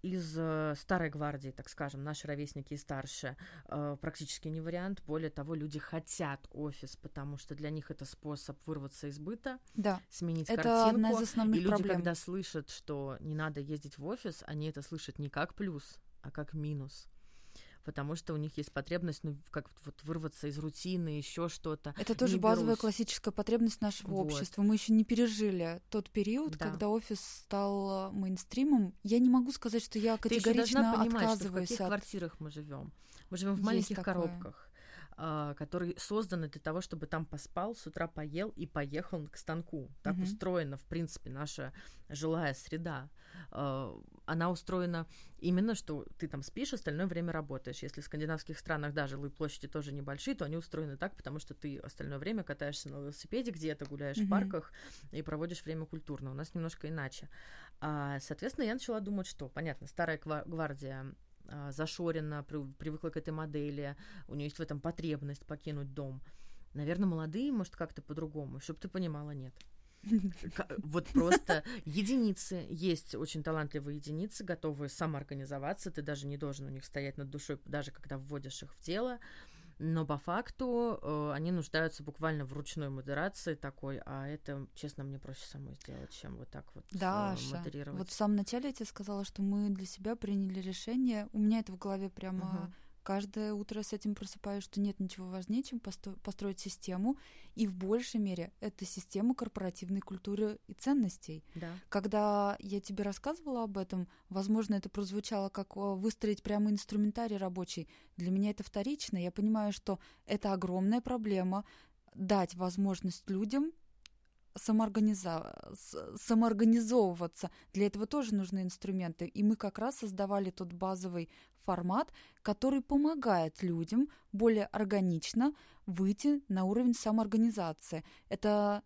из э, старой гвардии, так скажем, наши ровесники и старше, э, практически не вариант. Более того, люди хотят офис, потому что для них это способ вырваться из быта, Да, сменить это картинку. одна из основных и люди, проблем. когда слышат, что не надо ездить в офис, они это слышат не как плюс, а как минус. Потому что у них есть потребность, ну, как вот вырваться из рутины, еще что-то. Это тоже не базовая берусь. классическая потребность нашего Вот. общества. Мы еще не пережили тот период, Да. когда офис стал э, мейнстримом. Я не могу сказать, что я Ты категорично должна понимать, что в каких от квартирах мы живем. Мы живем в маленьких коробках, которые созданы для того, чтобы там поспал, с утра поел и поехал к станку. Так Мгм. устроена, в принципе, наша жилая среда. А, Она устроена именно, что ты там спишь, остальное время работаешь. Если в скандинавских странах, да, жилые площади тоже небольшие, то они устроены так, потому что ты остальное время катаешься на велосипеде где-то, гуляешь в Мгм. парках и проводишь время культурно. У нас немножко иначе. А, соответственно, я начала думать, что, понятно, старая гва- гвардия а, зашорена, при- привыкла к этой модели, у нее есть в этом потребность покинуть дом. Наверное, молодые, может, как-то по-другому, чтобы ты понимала, нет. Вот просто единицы. Есть очень талантливые единицы, готовые самоорганизоваться. Ты даже не должен у них стоять над душой, даже когда вводишь их в дело. Но по факту э, они нуждаются буквально в ручной модерации такой, а это, честно, мне проще самой сделать, чем вот так вот э, Даша, модерировать. вот в самом начале я тебе сказала, что мы для себя приняли решение. У меня это в голове прямо Мгм. Каждое утро с этим просыпаюсь, что нет ничего важнее, чем посто- построить систему. И в большей мере это система корпоративной культуры и ценностей. Да. Когда я тебе рассказывала об этом, возможно, это прозвучало как о, выстроить прямо инструментарий рабочий. Для меня это вторично. Я понимаю, что это огромная проблема дать возможность людям самоорганиза- самоорганизовываться. Для этого тоже нужны инструменты. И мы как раз создавали тот базовый формат, который помогает людям более органично выйти на уровень самоорганизации. Это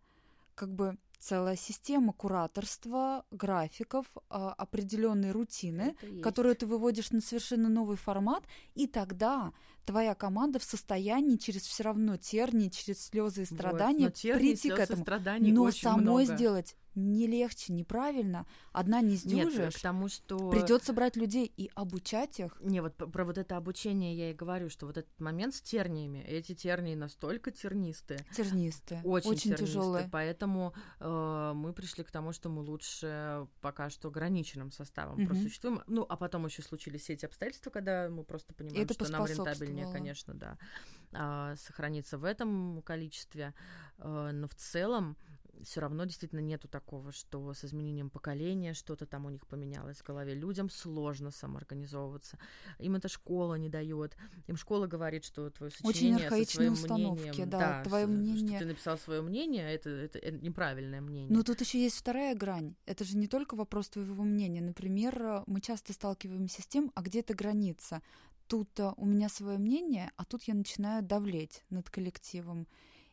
как бы целая система кураторства, графиков, а, определенной рутины, которую ты выводишь на совершенно новый формат, и тогда твоя команда в состоянии через все равно тернии, через слезы и Вот, страдания но терний, прийти к этому. Но самой много. сделать не легче, неправильно. Одна не Нет, сдюжишь. к тому, что... Придется брать людей и обучать их. Не, вот про вот это обучение я и говорю, что вот этот момент с терниями, эти тернии настолько тернистые, Тернистые, очень, очень, тернистые, тяжелые. поэтому э, мы пришли к тому, что мы лучше пока что ограниченным составом Мгм. просуществуем. Ну, а потом еще случились все эти обстоятельства, когда мы просто понимаем, это что нам рентабельнее, поспособствовало. конечно, да, а, сохраниться в этом количестве, Э, но в целом все равно действительно нету такого, что с изменением поколения что-то там у них поменялось в голове. Людям сложно самоорганизовываться. Им эта школа не дает. Им школа говорит, что твое Очень сочинение со архаичные своим установки, мнением, да, твое с- мнение- что ты написал свое мнение, это, это, это неправильное мнение. Но тут еще есть вторая грань. Это же не только вопрос твоего мнения. Например, мы часто сталкиваемся с тем, а где эта граница? Тут у меня свое мнение, а тут я начинаю давлеть над коллективом.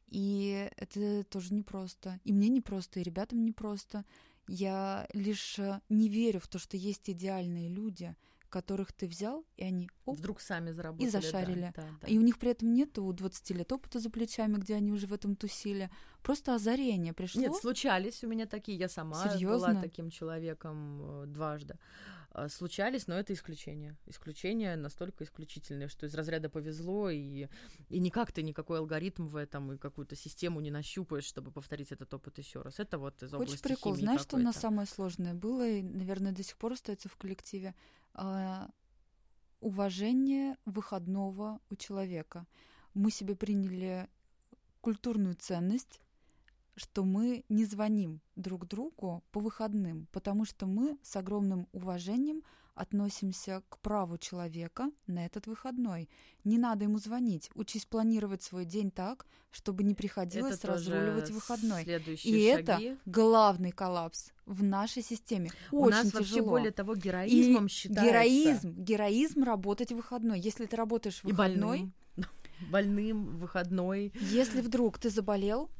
И это тоже непросто. И мне непросто, и ребятам непросто. Я лишь э, не верю в то, что есть идеальные люди, которых ты взял, и они оп, Вдруг сами заработали. да, зашарили. да, да. и у них при этом нет у 20 лет опыта за плечами, где они уже в этом тусили. Просто озарение пришло. Нет, случались у меня такие. Я сама была Серьёзно? таким человеком э, дважды. Э, Случались, но это исключение. Исключение настолько исключительное, что из разряда повезло, и, и никак ты никакой алгоритм в этом и какую-то систему не нащупаешь, чтобы повторить этот опыт еще раз. Это вот из области Хочешь прикол? химии Знаешь, что у нас самое сложное было и, наверное, до сих пор остается в коллективе? А, уважение выходного у человека. Мы себе приняли культурную ценность, что мы не звоним друг другу по выходным, потому что мы с огромным уважением относимся к праву человека на этот выходной. Не надо ему звонить. Учись планировать свой день так, чтобы не приходилось Это разруливать выходной. И это шаги. главный коллапс в нашей системе. У Очень нас вообще тяжело. более того героизмом И считается. Героизм, героизм работать в выходной. Если ты работаешь в И выходной, больным. Больным, выходной. если вдруг ты заболел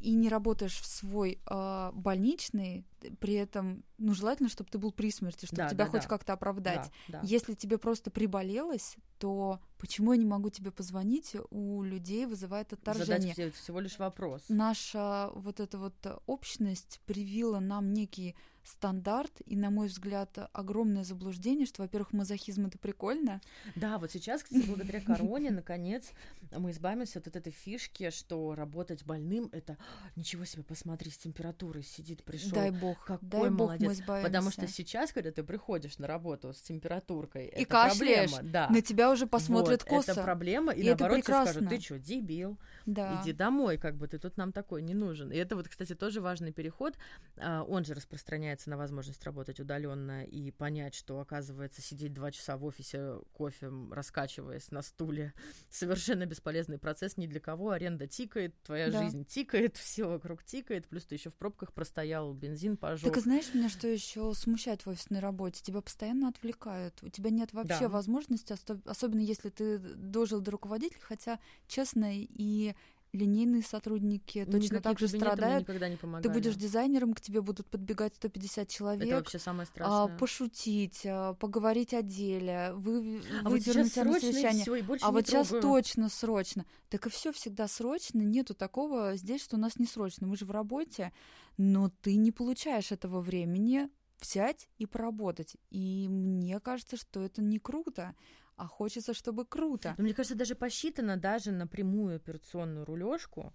и не работаешь в свой а, больничный, при этом, ну, желательно, чтобы ты был при смерти, чтобы Да, тебя да, хоть да. как-то оправдать. Да, да. Если тебе просто приболелось, то почему я не могу тебе позвонить? У людей вызывает отторжение. Задать все- всего лишь вопрос. наша вот эта вот э, общность привила нам некий стандарт, и, на мой взгляд, огромное заблуждение, что, во-первых, мазохизм — это прикольно. Да, вот сейчас, кстати, благодаря короне, наконец, мы избавимся от этой фишки, что работать больным — это «А, ничего себе, посмотри, с температурой сидит, пришел. Дай бог, Какой дай бог молодец. мы избавимся. Потому что сейчас, когда ты приходишь на работу с температуркой, И это кашляешь, проблема. Да. на тебя уже посмотрят Вот, косо. Это проблема, и, И это наоборот скажут, прекрасно. ты что, дебил, да. иди домой, как бы ты тут нам такой не нужен. И это вот, кстати, тоже важный переход. А, Он же распространяется на возможность работать удаленно и понять, что, оказывается, сидеть два часа в офисе кофе, раскачиваясь на стуле, совершенно бесполезный процесс ни для кого. Аренда тикает, твоя Да. жизнь тикает, все вокруг тикает, плюс ты еще в пробках простоял, бензин пожег. Так знаешь, меня что еще смущает в офисной работе? Тебя постоянно отвлекают. У тебя нет вообще Да. возможности, особенно если ты дожил до руководителя, хотя, честно, и линейные сотрудники Ну, точно так же страдают. никогда не Ты будешь дизайнером, к тебе будут подбегать 150 Это человек. вообще самое а, страшное. пошутить, а, поговорить о деле, вы, А вот сейчас выдернуть тебя на совещание. всё, и больше А вот сейчас трогаю. точно срочно. Так и все всегда срочно. Нету такого здесь, что у нас не срочно. Мы же в работе, но ты не получаешь этого времени взять и поработать. И мне кажется, что это не круто, а хочется, чтобы круто. Но мне кажется, даже посчитано даже на прямую операционную рулежку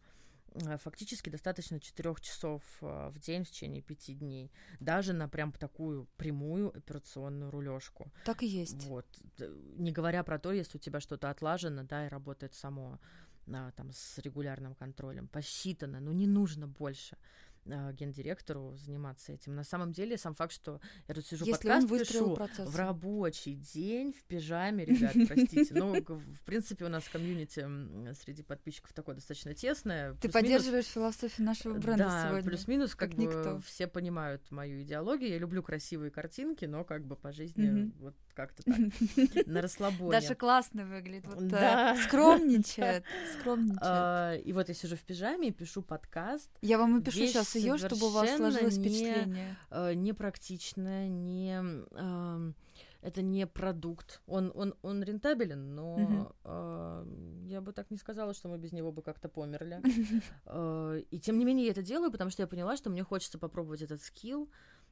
э, фактически достаточно 4 часов э, в день в течение пяти дней. Даже на прям такую прямую операционную рулежку. Так и есть. Вот. Не говоря про то, если у тебя что-то отлажено, да, и работает само а, там с регулярным контролем. Посчитано, но не нужно больше а, гендиректору заниматься этим. На самом деле, сам факт, что я тут сижу, Если подкаст пишу процесс. в рабочий день в пижаме, ребят, простите. Ну, в принципе, у нас комьюнити среди подписчиков такое достаточно тесное. Ты поддерживаешь философию нашего бренда да, сегодня. плюс-минус, как, как бы никто. все понимают мою идеологию. Я люблю красивые картинки, но как бы по жизни вот как-то так, на расслабоне. Даша классно выглядит. Вот, э, Да. скромничает. Скромничает. А, И вот я сижу в пижаме и пишу подкаст. Я вам напишу вещь сейчас ее, чтобы у вас сложилось не- впечатление. э, непрактичная, не это не продукт. Он, он, он рентабелен, но а, я бы так не сказала, что мы без него бы как-то померли. Э, И тем не менее я это делаю, потому что я поняла, что мне хочется попробовать этот скилл.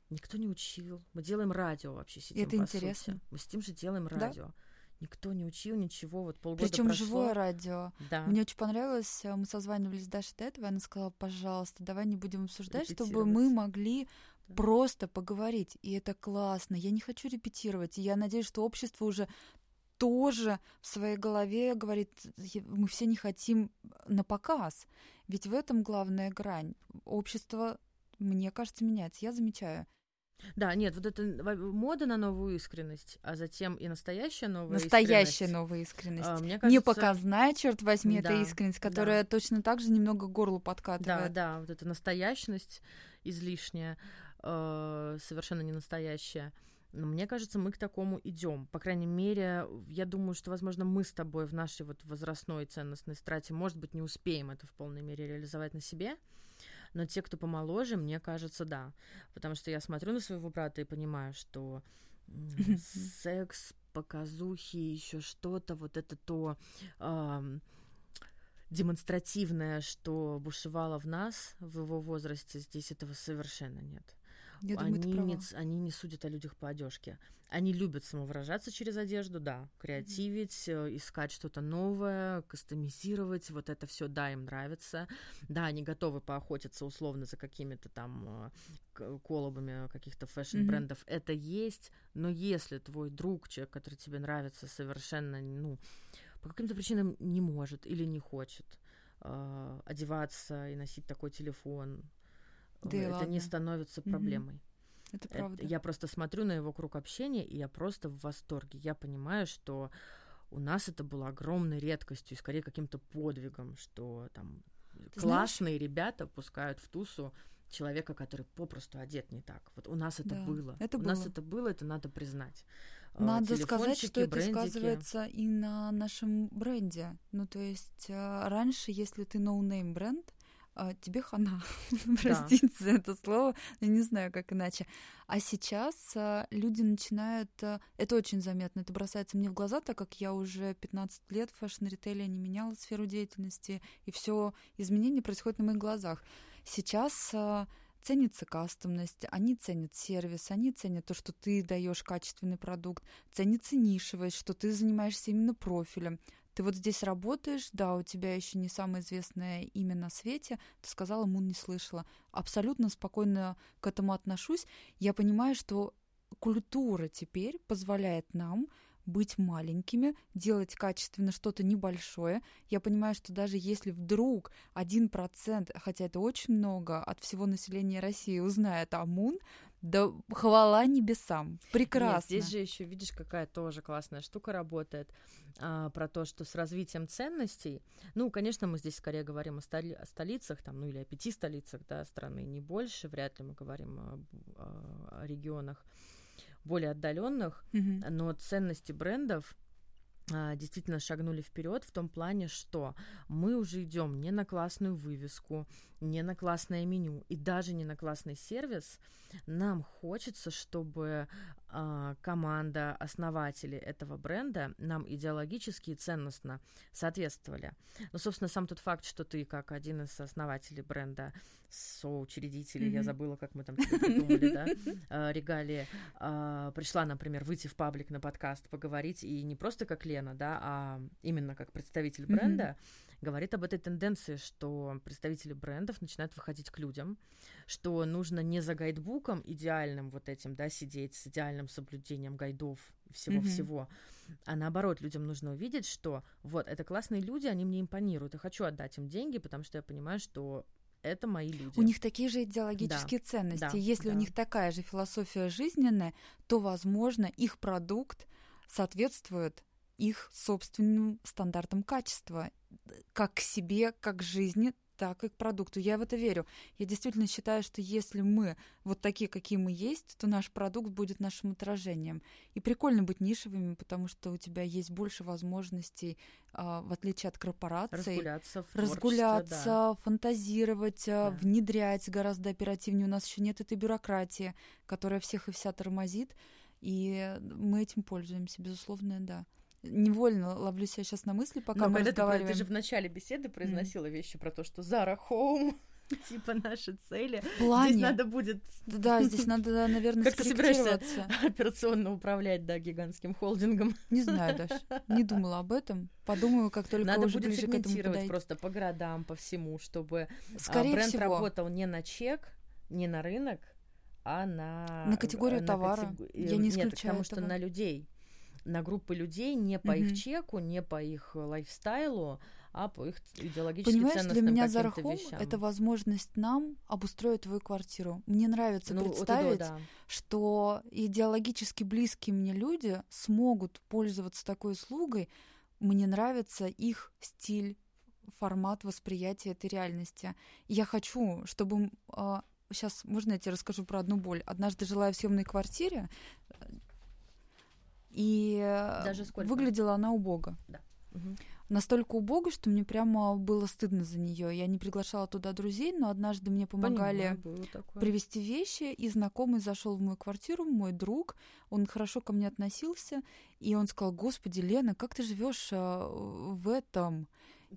Никто не учил. Мы делаем радио вообще сидим, это интересно. сути. Мы с тем же делаем Да. радио. Никто не учил ничего. Вот полгода Причем прошло. живое радио. Да. Мне очень понравилось, э, мы созванивались с Дашей до этого, и она сказала, пожалуйста, давай не будем обсуждать, чтобы мы могли Да. просто поговорить. И это классно. Я не хочу репетировать. И я надеюсь, что общество уже тоже в своей голове говорит, «Я- мы все не хотим на показ. Ведь в этом главная грань. Общество, мне кажется, меняется. Я замечаю. Да, нет, вот это мода на новую искренность, а затем и настоящая новая Настоящая искренность. новая искренность. А, мне Не кажется, показная, черт возьми, Да, это искренность, да. которая точно так же немного к горлу Да, подкатывает. да, вот эта настоящность излишняя, э, совершенно не настоящая. Но мне кажется, мы к такому идем. По крайней мере, я думаю, что, возможно, мы с тобой в нашей вот возрастной ценностной страте, может быть, не успеем это в полной мере реализовать на себе. Но те, кто помоложе, мне кажется, да. Потому что я смотрю на своего брата и понимаю, что секс, показухи, еще что-то, вот это то демонстративное, что бушевало в нас в его возрасте, здесь этого совершенно нет. Я думаю, они, не, они не судят о людях по одежке. Они любят самовыражаться через одежду, да, креативить, э, искать что-то новое, кастомизировать, вот это все, да, им нравится. Да, они готовы поохотиться условно за какими-то там э, к- коллабами каких-то фэшн-брендов. Это есть, но если твой друг, человек, который тебе нравится, совершенно, ну, по каким-то причинам не может или не хочет э, одеваться и носить такой телефон, Да э, это не ладно. становится Мгм. проблемой. Это Это- правда. я просто смотрю на его круг общения, и я просто в восторге. Я понимаю, что у нас это было огромной редкостью скорее каким-то подвигом, что там знаешь- классные ребята пускают в тусу человека, который попросту одет не так. Вот у нас это Да, было. это у нас было. это было, это надо признать. А, Надо сказать, что это брендики. сказывается и на нашем бренде. Ну, то есть а, раньше, если ты no-name бренд, тебе хана. Простите за это слово, я не знаю, как иначе. А сейчас а, люди начинают... а, Это очень заметно, это бросается мне в глаза, так как я уже 15 лет в fashion-ритейле не меняла сферу деятельности, и все изменения происходят на моих глазах. Сейчас а, ценится кастомность, они ценят сервис, они ценят то, что ты даешь качественный продукт, ценится нишевость, что ты занимаешься именно профилем. Ты вот здесь работаешь, да, у тебя еще не самое известное имя на свете, ты сказала, Мун не слышала. Абсолютно спокойно к этому отношусь. Я понимаю, что культура теперь позволяет нам быть маленькими, делать качественно что-то небольшое. Я понимаю, что даже если вдруг один процент, хотя это очень много, от всего населения России узнает о Мун, да хвала небесам. Прекрасно. Нет, здесь же еще видишь, какая тоже классная штука работает а, про то, что с развитием ценностей. Ну, конечно, мы здесь скорее говорим о, столи- о столицах, там, ну или о пяти столицах да, страны, не больше. Вряд ли мы говорим о, о- регионах более отдаленных. Мгм. Но ценности брендов а, действительно шагнули вперед в том плане, что мы уже идем не на классную вывеску, не на классное меню и даже не на классный сервис. Нам хочется, чтобы э, команда, основатели этого бренда нам идеологически и ценностно соответствовали. Ну, собственно, сам тот факт, что ты как один из основателей бренда, соучредителей, mm-hmm. я забыла, как мы там придумали, да, э, регалии, э, пришла, например, выйти в паблик на подкаст, поговорить, и не просто как Лена, да, а именно как представитель бренда, mm-hmm. Говорит об этой тенденции, что представители брендов начинают выходить к людям, что нужно не за гайдбуком идеальным вот этим, да, сидеть с идеальным соблюдением гайдов всего-всего, mm-hmm. а наоборот, людям нужно увидеть, что вот, это классные люди, они мне импонируют, и хочу отдать им деньги, потому что я понимаю, что это мои люди. У них такие же идеологические да. ценности. Да, Если да. у них такая же философия жизненная, то, возможно, их продукт соответствует их собственным стандартам качества, как к себе, как к жизни, так и к продукту. Я в это верю. Я действительно считаю, что если мы вот такие, какие мы есть, то наш продукт будет нашим отражением. И прикольно быть нишевыми, потому что у тебя есть больше возможностей, а, в отличие от корпораций, разгуляться, разгуляться да. фантазировать, а, да. внедрять гораздо оперативнее. У нас еще нет этой бюрократии, которая всех и вся тормозит. И мы этим пользуемся, безусловно, да невольно ловлю себя сейчас на мысли, пока Но мы разговариваем. Ты, ты же в начале беседы произносила mm. вещи про то, что Зара Хоум типа наши цели. В плане... Здесь надо будет... Да, здесь надо, наверное, Как ты собираешься операционно управлять, да, гигантским холдингом? Не знаю даже. Не думала об этом. Подумаю, как только надо уже ближе к этому подойти. просто по городам, по всему, чтобы а, Скорее бренд всего. работал не на чек, не на рынок, а на... На категорию на товара. Категор... Я не исключаю Нет, потому этого. что на людей на группы людей не по mm-hmm. их чеку, не по их лайфстайлу, а по их идеологически Понимаешь, ценностным для меня Зарахом вещам. это возможность нам обустроить твою квартиру. Мне нравится ну, представить, вот это, да. что идеологически близкие мне люди смогут пользоваться такой услугой. Мне нравится их стиль, формат восприятия этой реальности. Я хочу, чтобы сейчас а, можно я тебе расскажу про одну боль. Однажды жила я в съемной квартире, и Даже сколько? выглядела она убого. Да. Угу. Настолько убого, что мне прямо было стыдно за нее. Я не приглашала туда друзей, но однажды мне помогали Понимаю, привезти вещи, и знакомый зашел в мою квартиру, мой друг, он хорошо ко мне относился, и он сказал: Господи, Лена, как ты живешь а, в этом?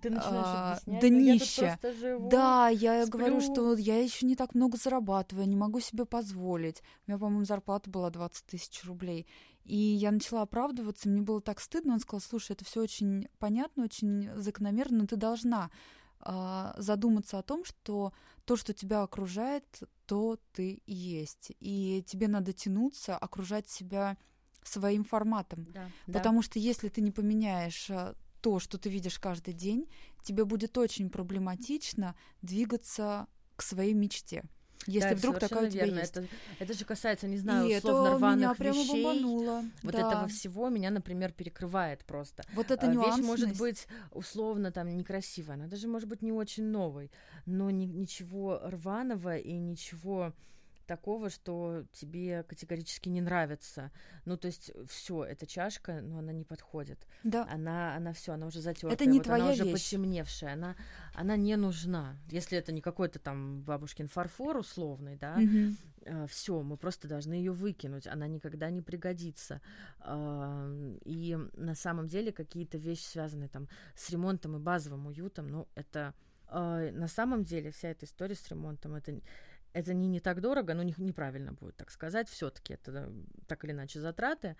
Ты начинаешь а, объяснять, днище. Я живу, да, я сплю. говорю, что я еще не так много зарабатываю, не могу себе позволить. У меня, по-моему, зарплата была 20 тысяч рублей. И я начала оправдываться, мне было так стыдно. Он сказал, слушай, это все очень понятно, очень закономерно, но ты должна э, задуматься о том, что то, что тебя окружает, то ты и есть. И тебе надо тянуться, окружать себя своим форматом. Да, Потому да. что если ты не поменяешь а, то, что ты видишь каждый день, тебе будет очень проблематично двигаться к своей мечте. Если да, вдруг такая у тебя верно. есть. Это, это же касается, не знаю, и условно это рваных меня прямо вещей. бомбануло. Вот да. этого всего меня, например, перекрывает просто. Вот это нюансность. Вещь может быть условно там некрасивая, она даже может быть не очень новой, но ни, ничего рваного и ничего такого, что тебе категорически не нравится. Ну, то есть все, эта чашка, но она не подходит. Да. Она, она все, она уже затертая. Это не вот твоя она уже вещь. потемневшая. Она, она не нужна. Если это не какой-то там бабушкин фарфор условный, да, Мгм. все, мы просто должны ее выкинуть, она никогда не пригодится. А, И на самом деле какие-то вещи, связанные там с ремонтом и базовым уютом, ну, это а, на самом деле вся эта история с ремонтом, это это не, не так дорого, ну, не, неправильно будет так сказать, все-таки это так или иначе затраты,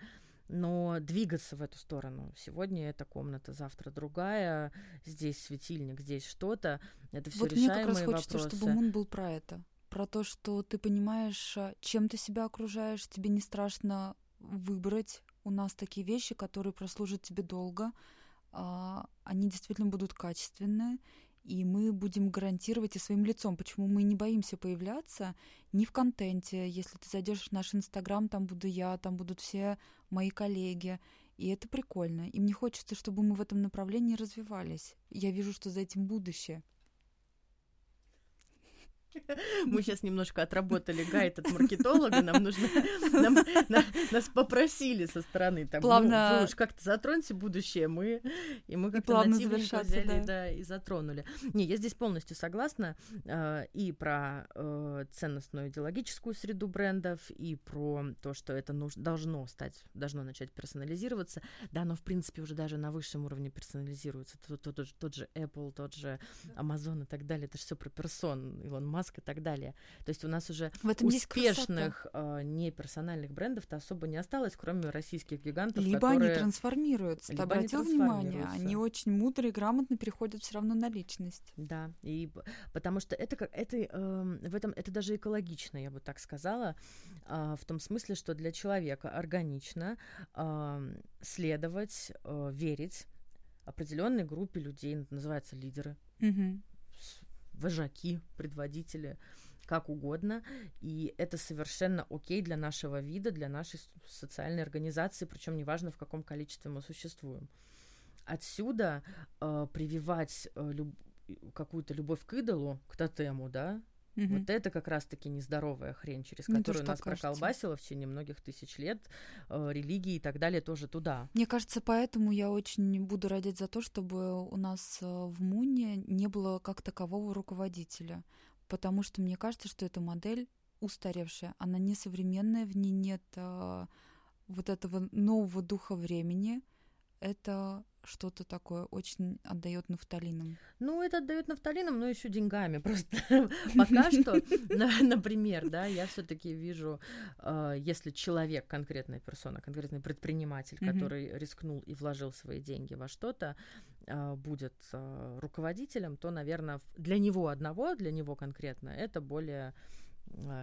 но двигаться в эту сторону. Сегодня эта комната, завтра другая, здесь светильник, здесь что-то. Это все Вот мне решаемые как раз хочется, вопросы. чтобы Мун был про это. Про то, что ты понимаешь, а, чем ты себя окружаешь, тебе не страшно выбрать. У нас такие вещи, которые прослужат тебе долго, а, они действительно будут качественные, и мы будем гарантировать и своим лицом, почему мы не боимся появляться ни в контенте. Если ты зайдешь в наш инстаграм, там буду я, там будут все мои коллеги. И это прикольно. И мне хочется, чтобы мы в этом направлении развивались. Я вижу, что за этим будущее. Мы сейчас немножко отработали гайд от маркетолога, нам нужно, нам, на, нас попросили со стороны, там, плавно... ну, вы уж как-то затроньте будущее, мы, и мы как-то нативненько взяли, да. да, и затронули. Не, я здесь полностью согласна э, и про э, ценностную идеологическую среду брендов, и про то, что это нуж- должно стать, должно начать персонализироваться. Да, но в принципе уже даже на высшем уровне персонализируется. Тот, тот, тот, тот же Apple, тот же Amazon и так далее. Это же все про персон, Илон Маск и так далее. То есть у нас уже В этом успешных э, неперсональных брендов-то особо не осталось, кроме российских гигантов, Либо которые... они трансформируются. Ты Либо они обратил внимание? трансформируются. Они очень мудро и грамотно переходят все равно на личность. Да, и потому что это как это эм, в этом это даже экологично, я бы так сказала, а, в том смысле, что для человека органично ам, следовать, э, верить определенной группе людей, это называется лидеры, Мгм. Вожаки, предводители, как угодно, и это совершенно окей для нашего вида, для нашей социальной организации, причем неважно в каком количестве мы существуем. Отсюда э, прививать э, люб- какую-то любовь к идолу, к тотему, да, Мгм. вот это как раз-таки нездоровая хрень, через Мне которую нас кажется. проколбасило в течение многих тысяч лет, э, религии и так далее тоже туда. Мне кажется, поэтому я очень буду родить за то, чтобы у нас э, в МУНе не было как такового руководителя. Потому что мне кажется, что эта модель устаревшая, она несовременная, в ней нет э, вот этого нового духа времени. Это что-то такое очень отдает нафталином. Ну, это отдает нафталином, но еще деньгами. Просто пока что, на- например, да, я все-таки вижу, э, если человек, конкретная персона, конкретный предприниматель, который рискнул и вложил свои деньги во что-то, э, будет э, руководителем, то, наверное, для него одного, для него конкретно, это более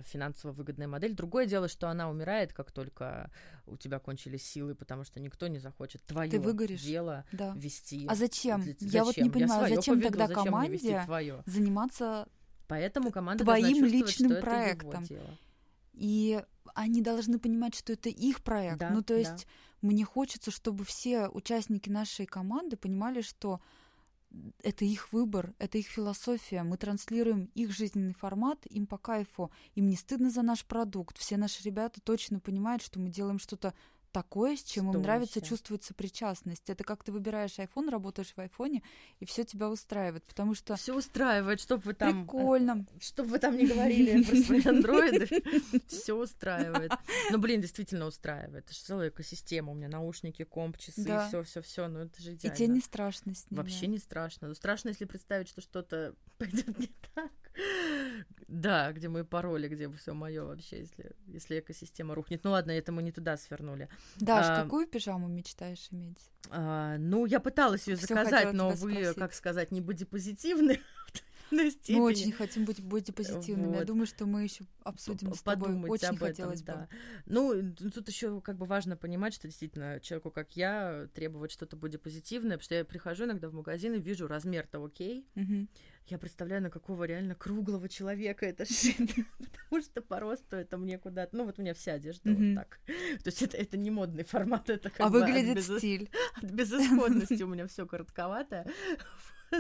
финансово выгодная модель. Другое дело, что она умирает, как только у тебя кончились силы, потому что никто не захочет твое выгоришь. дело Да. вести. А зачем? Для- Я вот не зачем? понимаю, зачем поведу, тогда зачем команде заниматься Поэтому команда твоим личным что это его проектом? дело. И они должны понимать, что это их проект. Да, ну, то да. есть мне хочется, чтобы все участники нашей команды понимали, что это их выбор, это их философия. Мы транслируем их жизненный формат, им по кайфу. Им не стыдно за наш продукт. Все наши ребята точно понимают, что мы делаем что-то такое, с чем им нравится, Стоящее. чувствуется причастность. Это как ты выбираешь iPhone, работаешь в айфоне, и все тебя устраивает. Потому что Все устраивает, чтобы вы там... прикольно. Чтобы вы там не говорили про свои андроиды, все устраивает. Ну, блин, действительно устраивает. Это же целая экосистема. У меня наушники, комп, часы, все, все, все. Ну, это же И идеально. тебе не страшно с ними. Вообще не страшно. Ну, страшно, если представить, что что-то пойдет не так. Да, где мои пароли, где все мое вообще, если, если экосистема рухнет. Ну ладно, это мы не туда свернули. Даш, А, какую пижаму мечтаешь иметь? А, ну, я пыталась ее заказать, но вы, спросить. как сказать, не бодипозитивны той степени. Мы очень хотим быть бодипозитивными. Я Вот. думаю, что мы еще обсудим с тобой. Очень об этом, хотелось бы. да. Ну, н- тут еще как бы важно понимать, что действительно человеку, как я, требовать что-то бодипозитивное, потому что я прихожу иногда в магазин и вижу размер-то окей, Мгм. я представляю, на какого реально круглого человека это шито, потому что по росту это мне куда-то... Ну, вот у меня вся одежда Мгм. вот так. То есть это, это не модный формат, это как А бы от выглядит безы- стиль. от безысходности у меня все коротковато.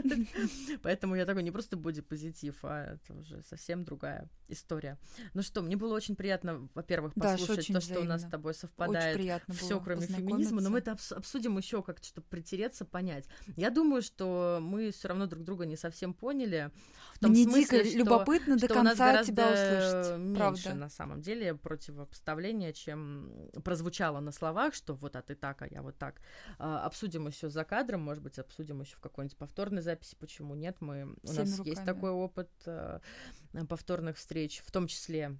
Поэтому я такой не просто бодипозитив, а это уже совсем другая история. Ну что, мне было очень приятно, во-первых, послушать то, что у нас с тобой совпадает. Все, кроме феминизма, но мы это обс- обсудим еще как-то, чтобы притереться, понять. Я думаю, что мы все равно друг друга не совсем поняли. В том Мне смысле, дико что любопытно до что конца тебя услышать. меньше Правда. на самом деле противопоставления, чем прозвучало на словах, что вот а ты так, а я вот так. А, обсудим еще за кадром, может быть, обсудим еще в какой-нибудь повторной записи, почему нет. Мы, у Всеми нас есть руками. такой опыт э, повторных встреч, в том числе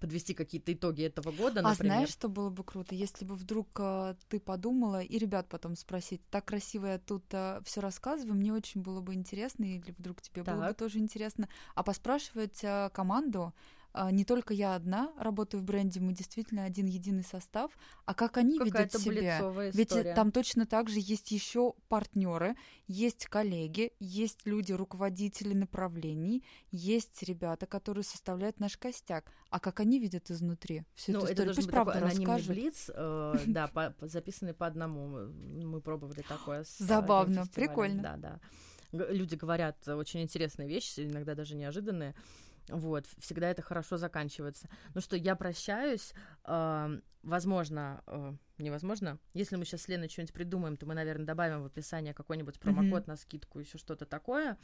подвести какие-то итоги этого года, А например. знаешь, что было бы круто, если бы вдруг э, ты подумала, и ребят потом спросить, так красиво я тут все рассказываю, мне очень было бы интересно, или вдруг тебе было бы Так. тоже интересно, а поспрашивать э, команду, э, не только я одна работаю в бренде, мы действительно один единый состав, а как они видят Какая-то себя. Ведь э, там точно так же есть еще партнеры, есть коллеги, есть люди, руководители направлений, есть ребята, которые составляют наш костяк. А как они видят изнутри всю Ну, эту историю? Пусть анонимный расскажут. блиц, э, да, по- записанный по одному. Мы пробовали такое с э, Забавно, прикольно. Да, да. Люди говорят очень интересные вещи, иногда даже неожиданные. Вот, всегда это хорошо заканчивается. Ну что, я прощаюсь. Э, возможно, э, невозможно. Если мы сейчас с Леной что-нибудь придумаем, то мы, наверное, добавим в описание какой-нибудь промокод mm-hmm. на скидку, еще что-то такое,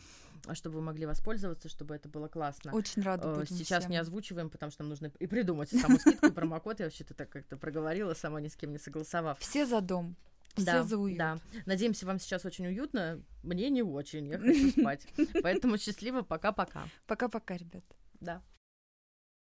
чтобы вы могли воспользоваться, чтобы это было классно. Очень рада будем Сейчас всем. не озвучиваем, потому что нам нужно и придумать саму скидку, и промокод. Я вообще-то так как-то проговорила, сама ни с кем не согласовав. Все за дом. Все да, за уют. Да. Надеемся, вам сейчас очень уютно. Мне не очень. Я хочу спать. Поэтому счастливо. Пока-пока. Пока-пока, ребят. Да.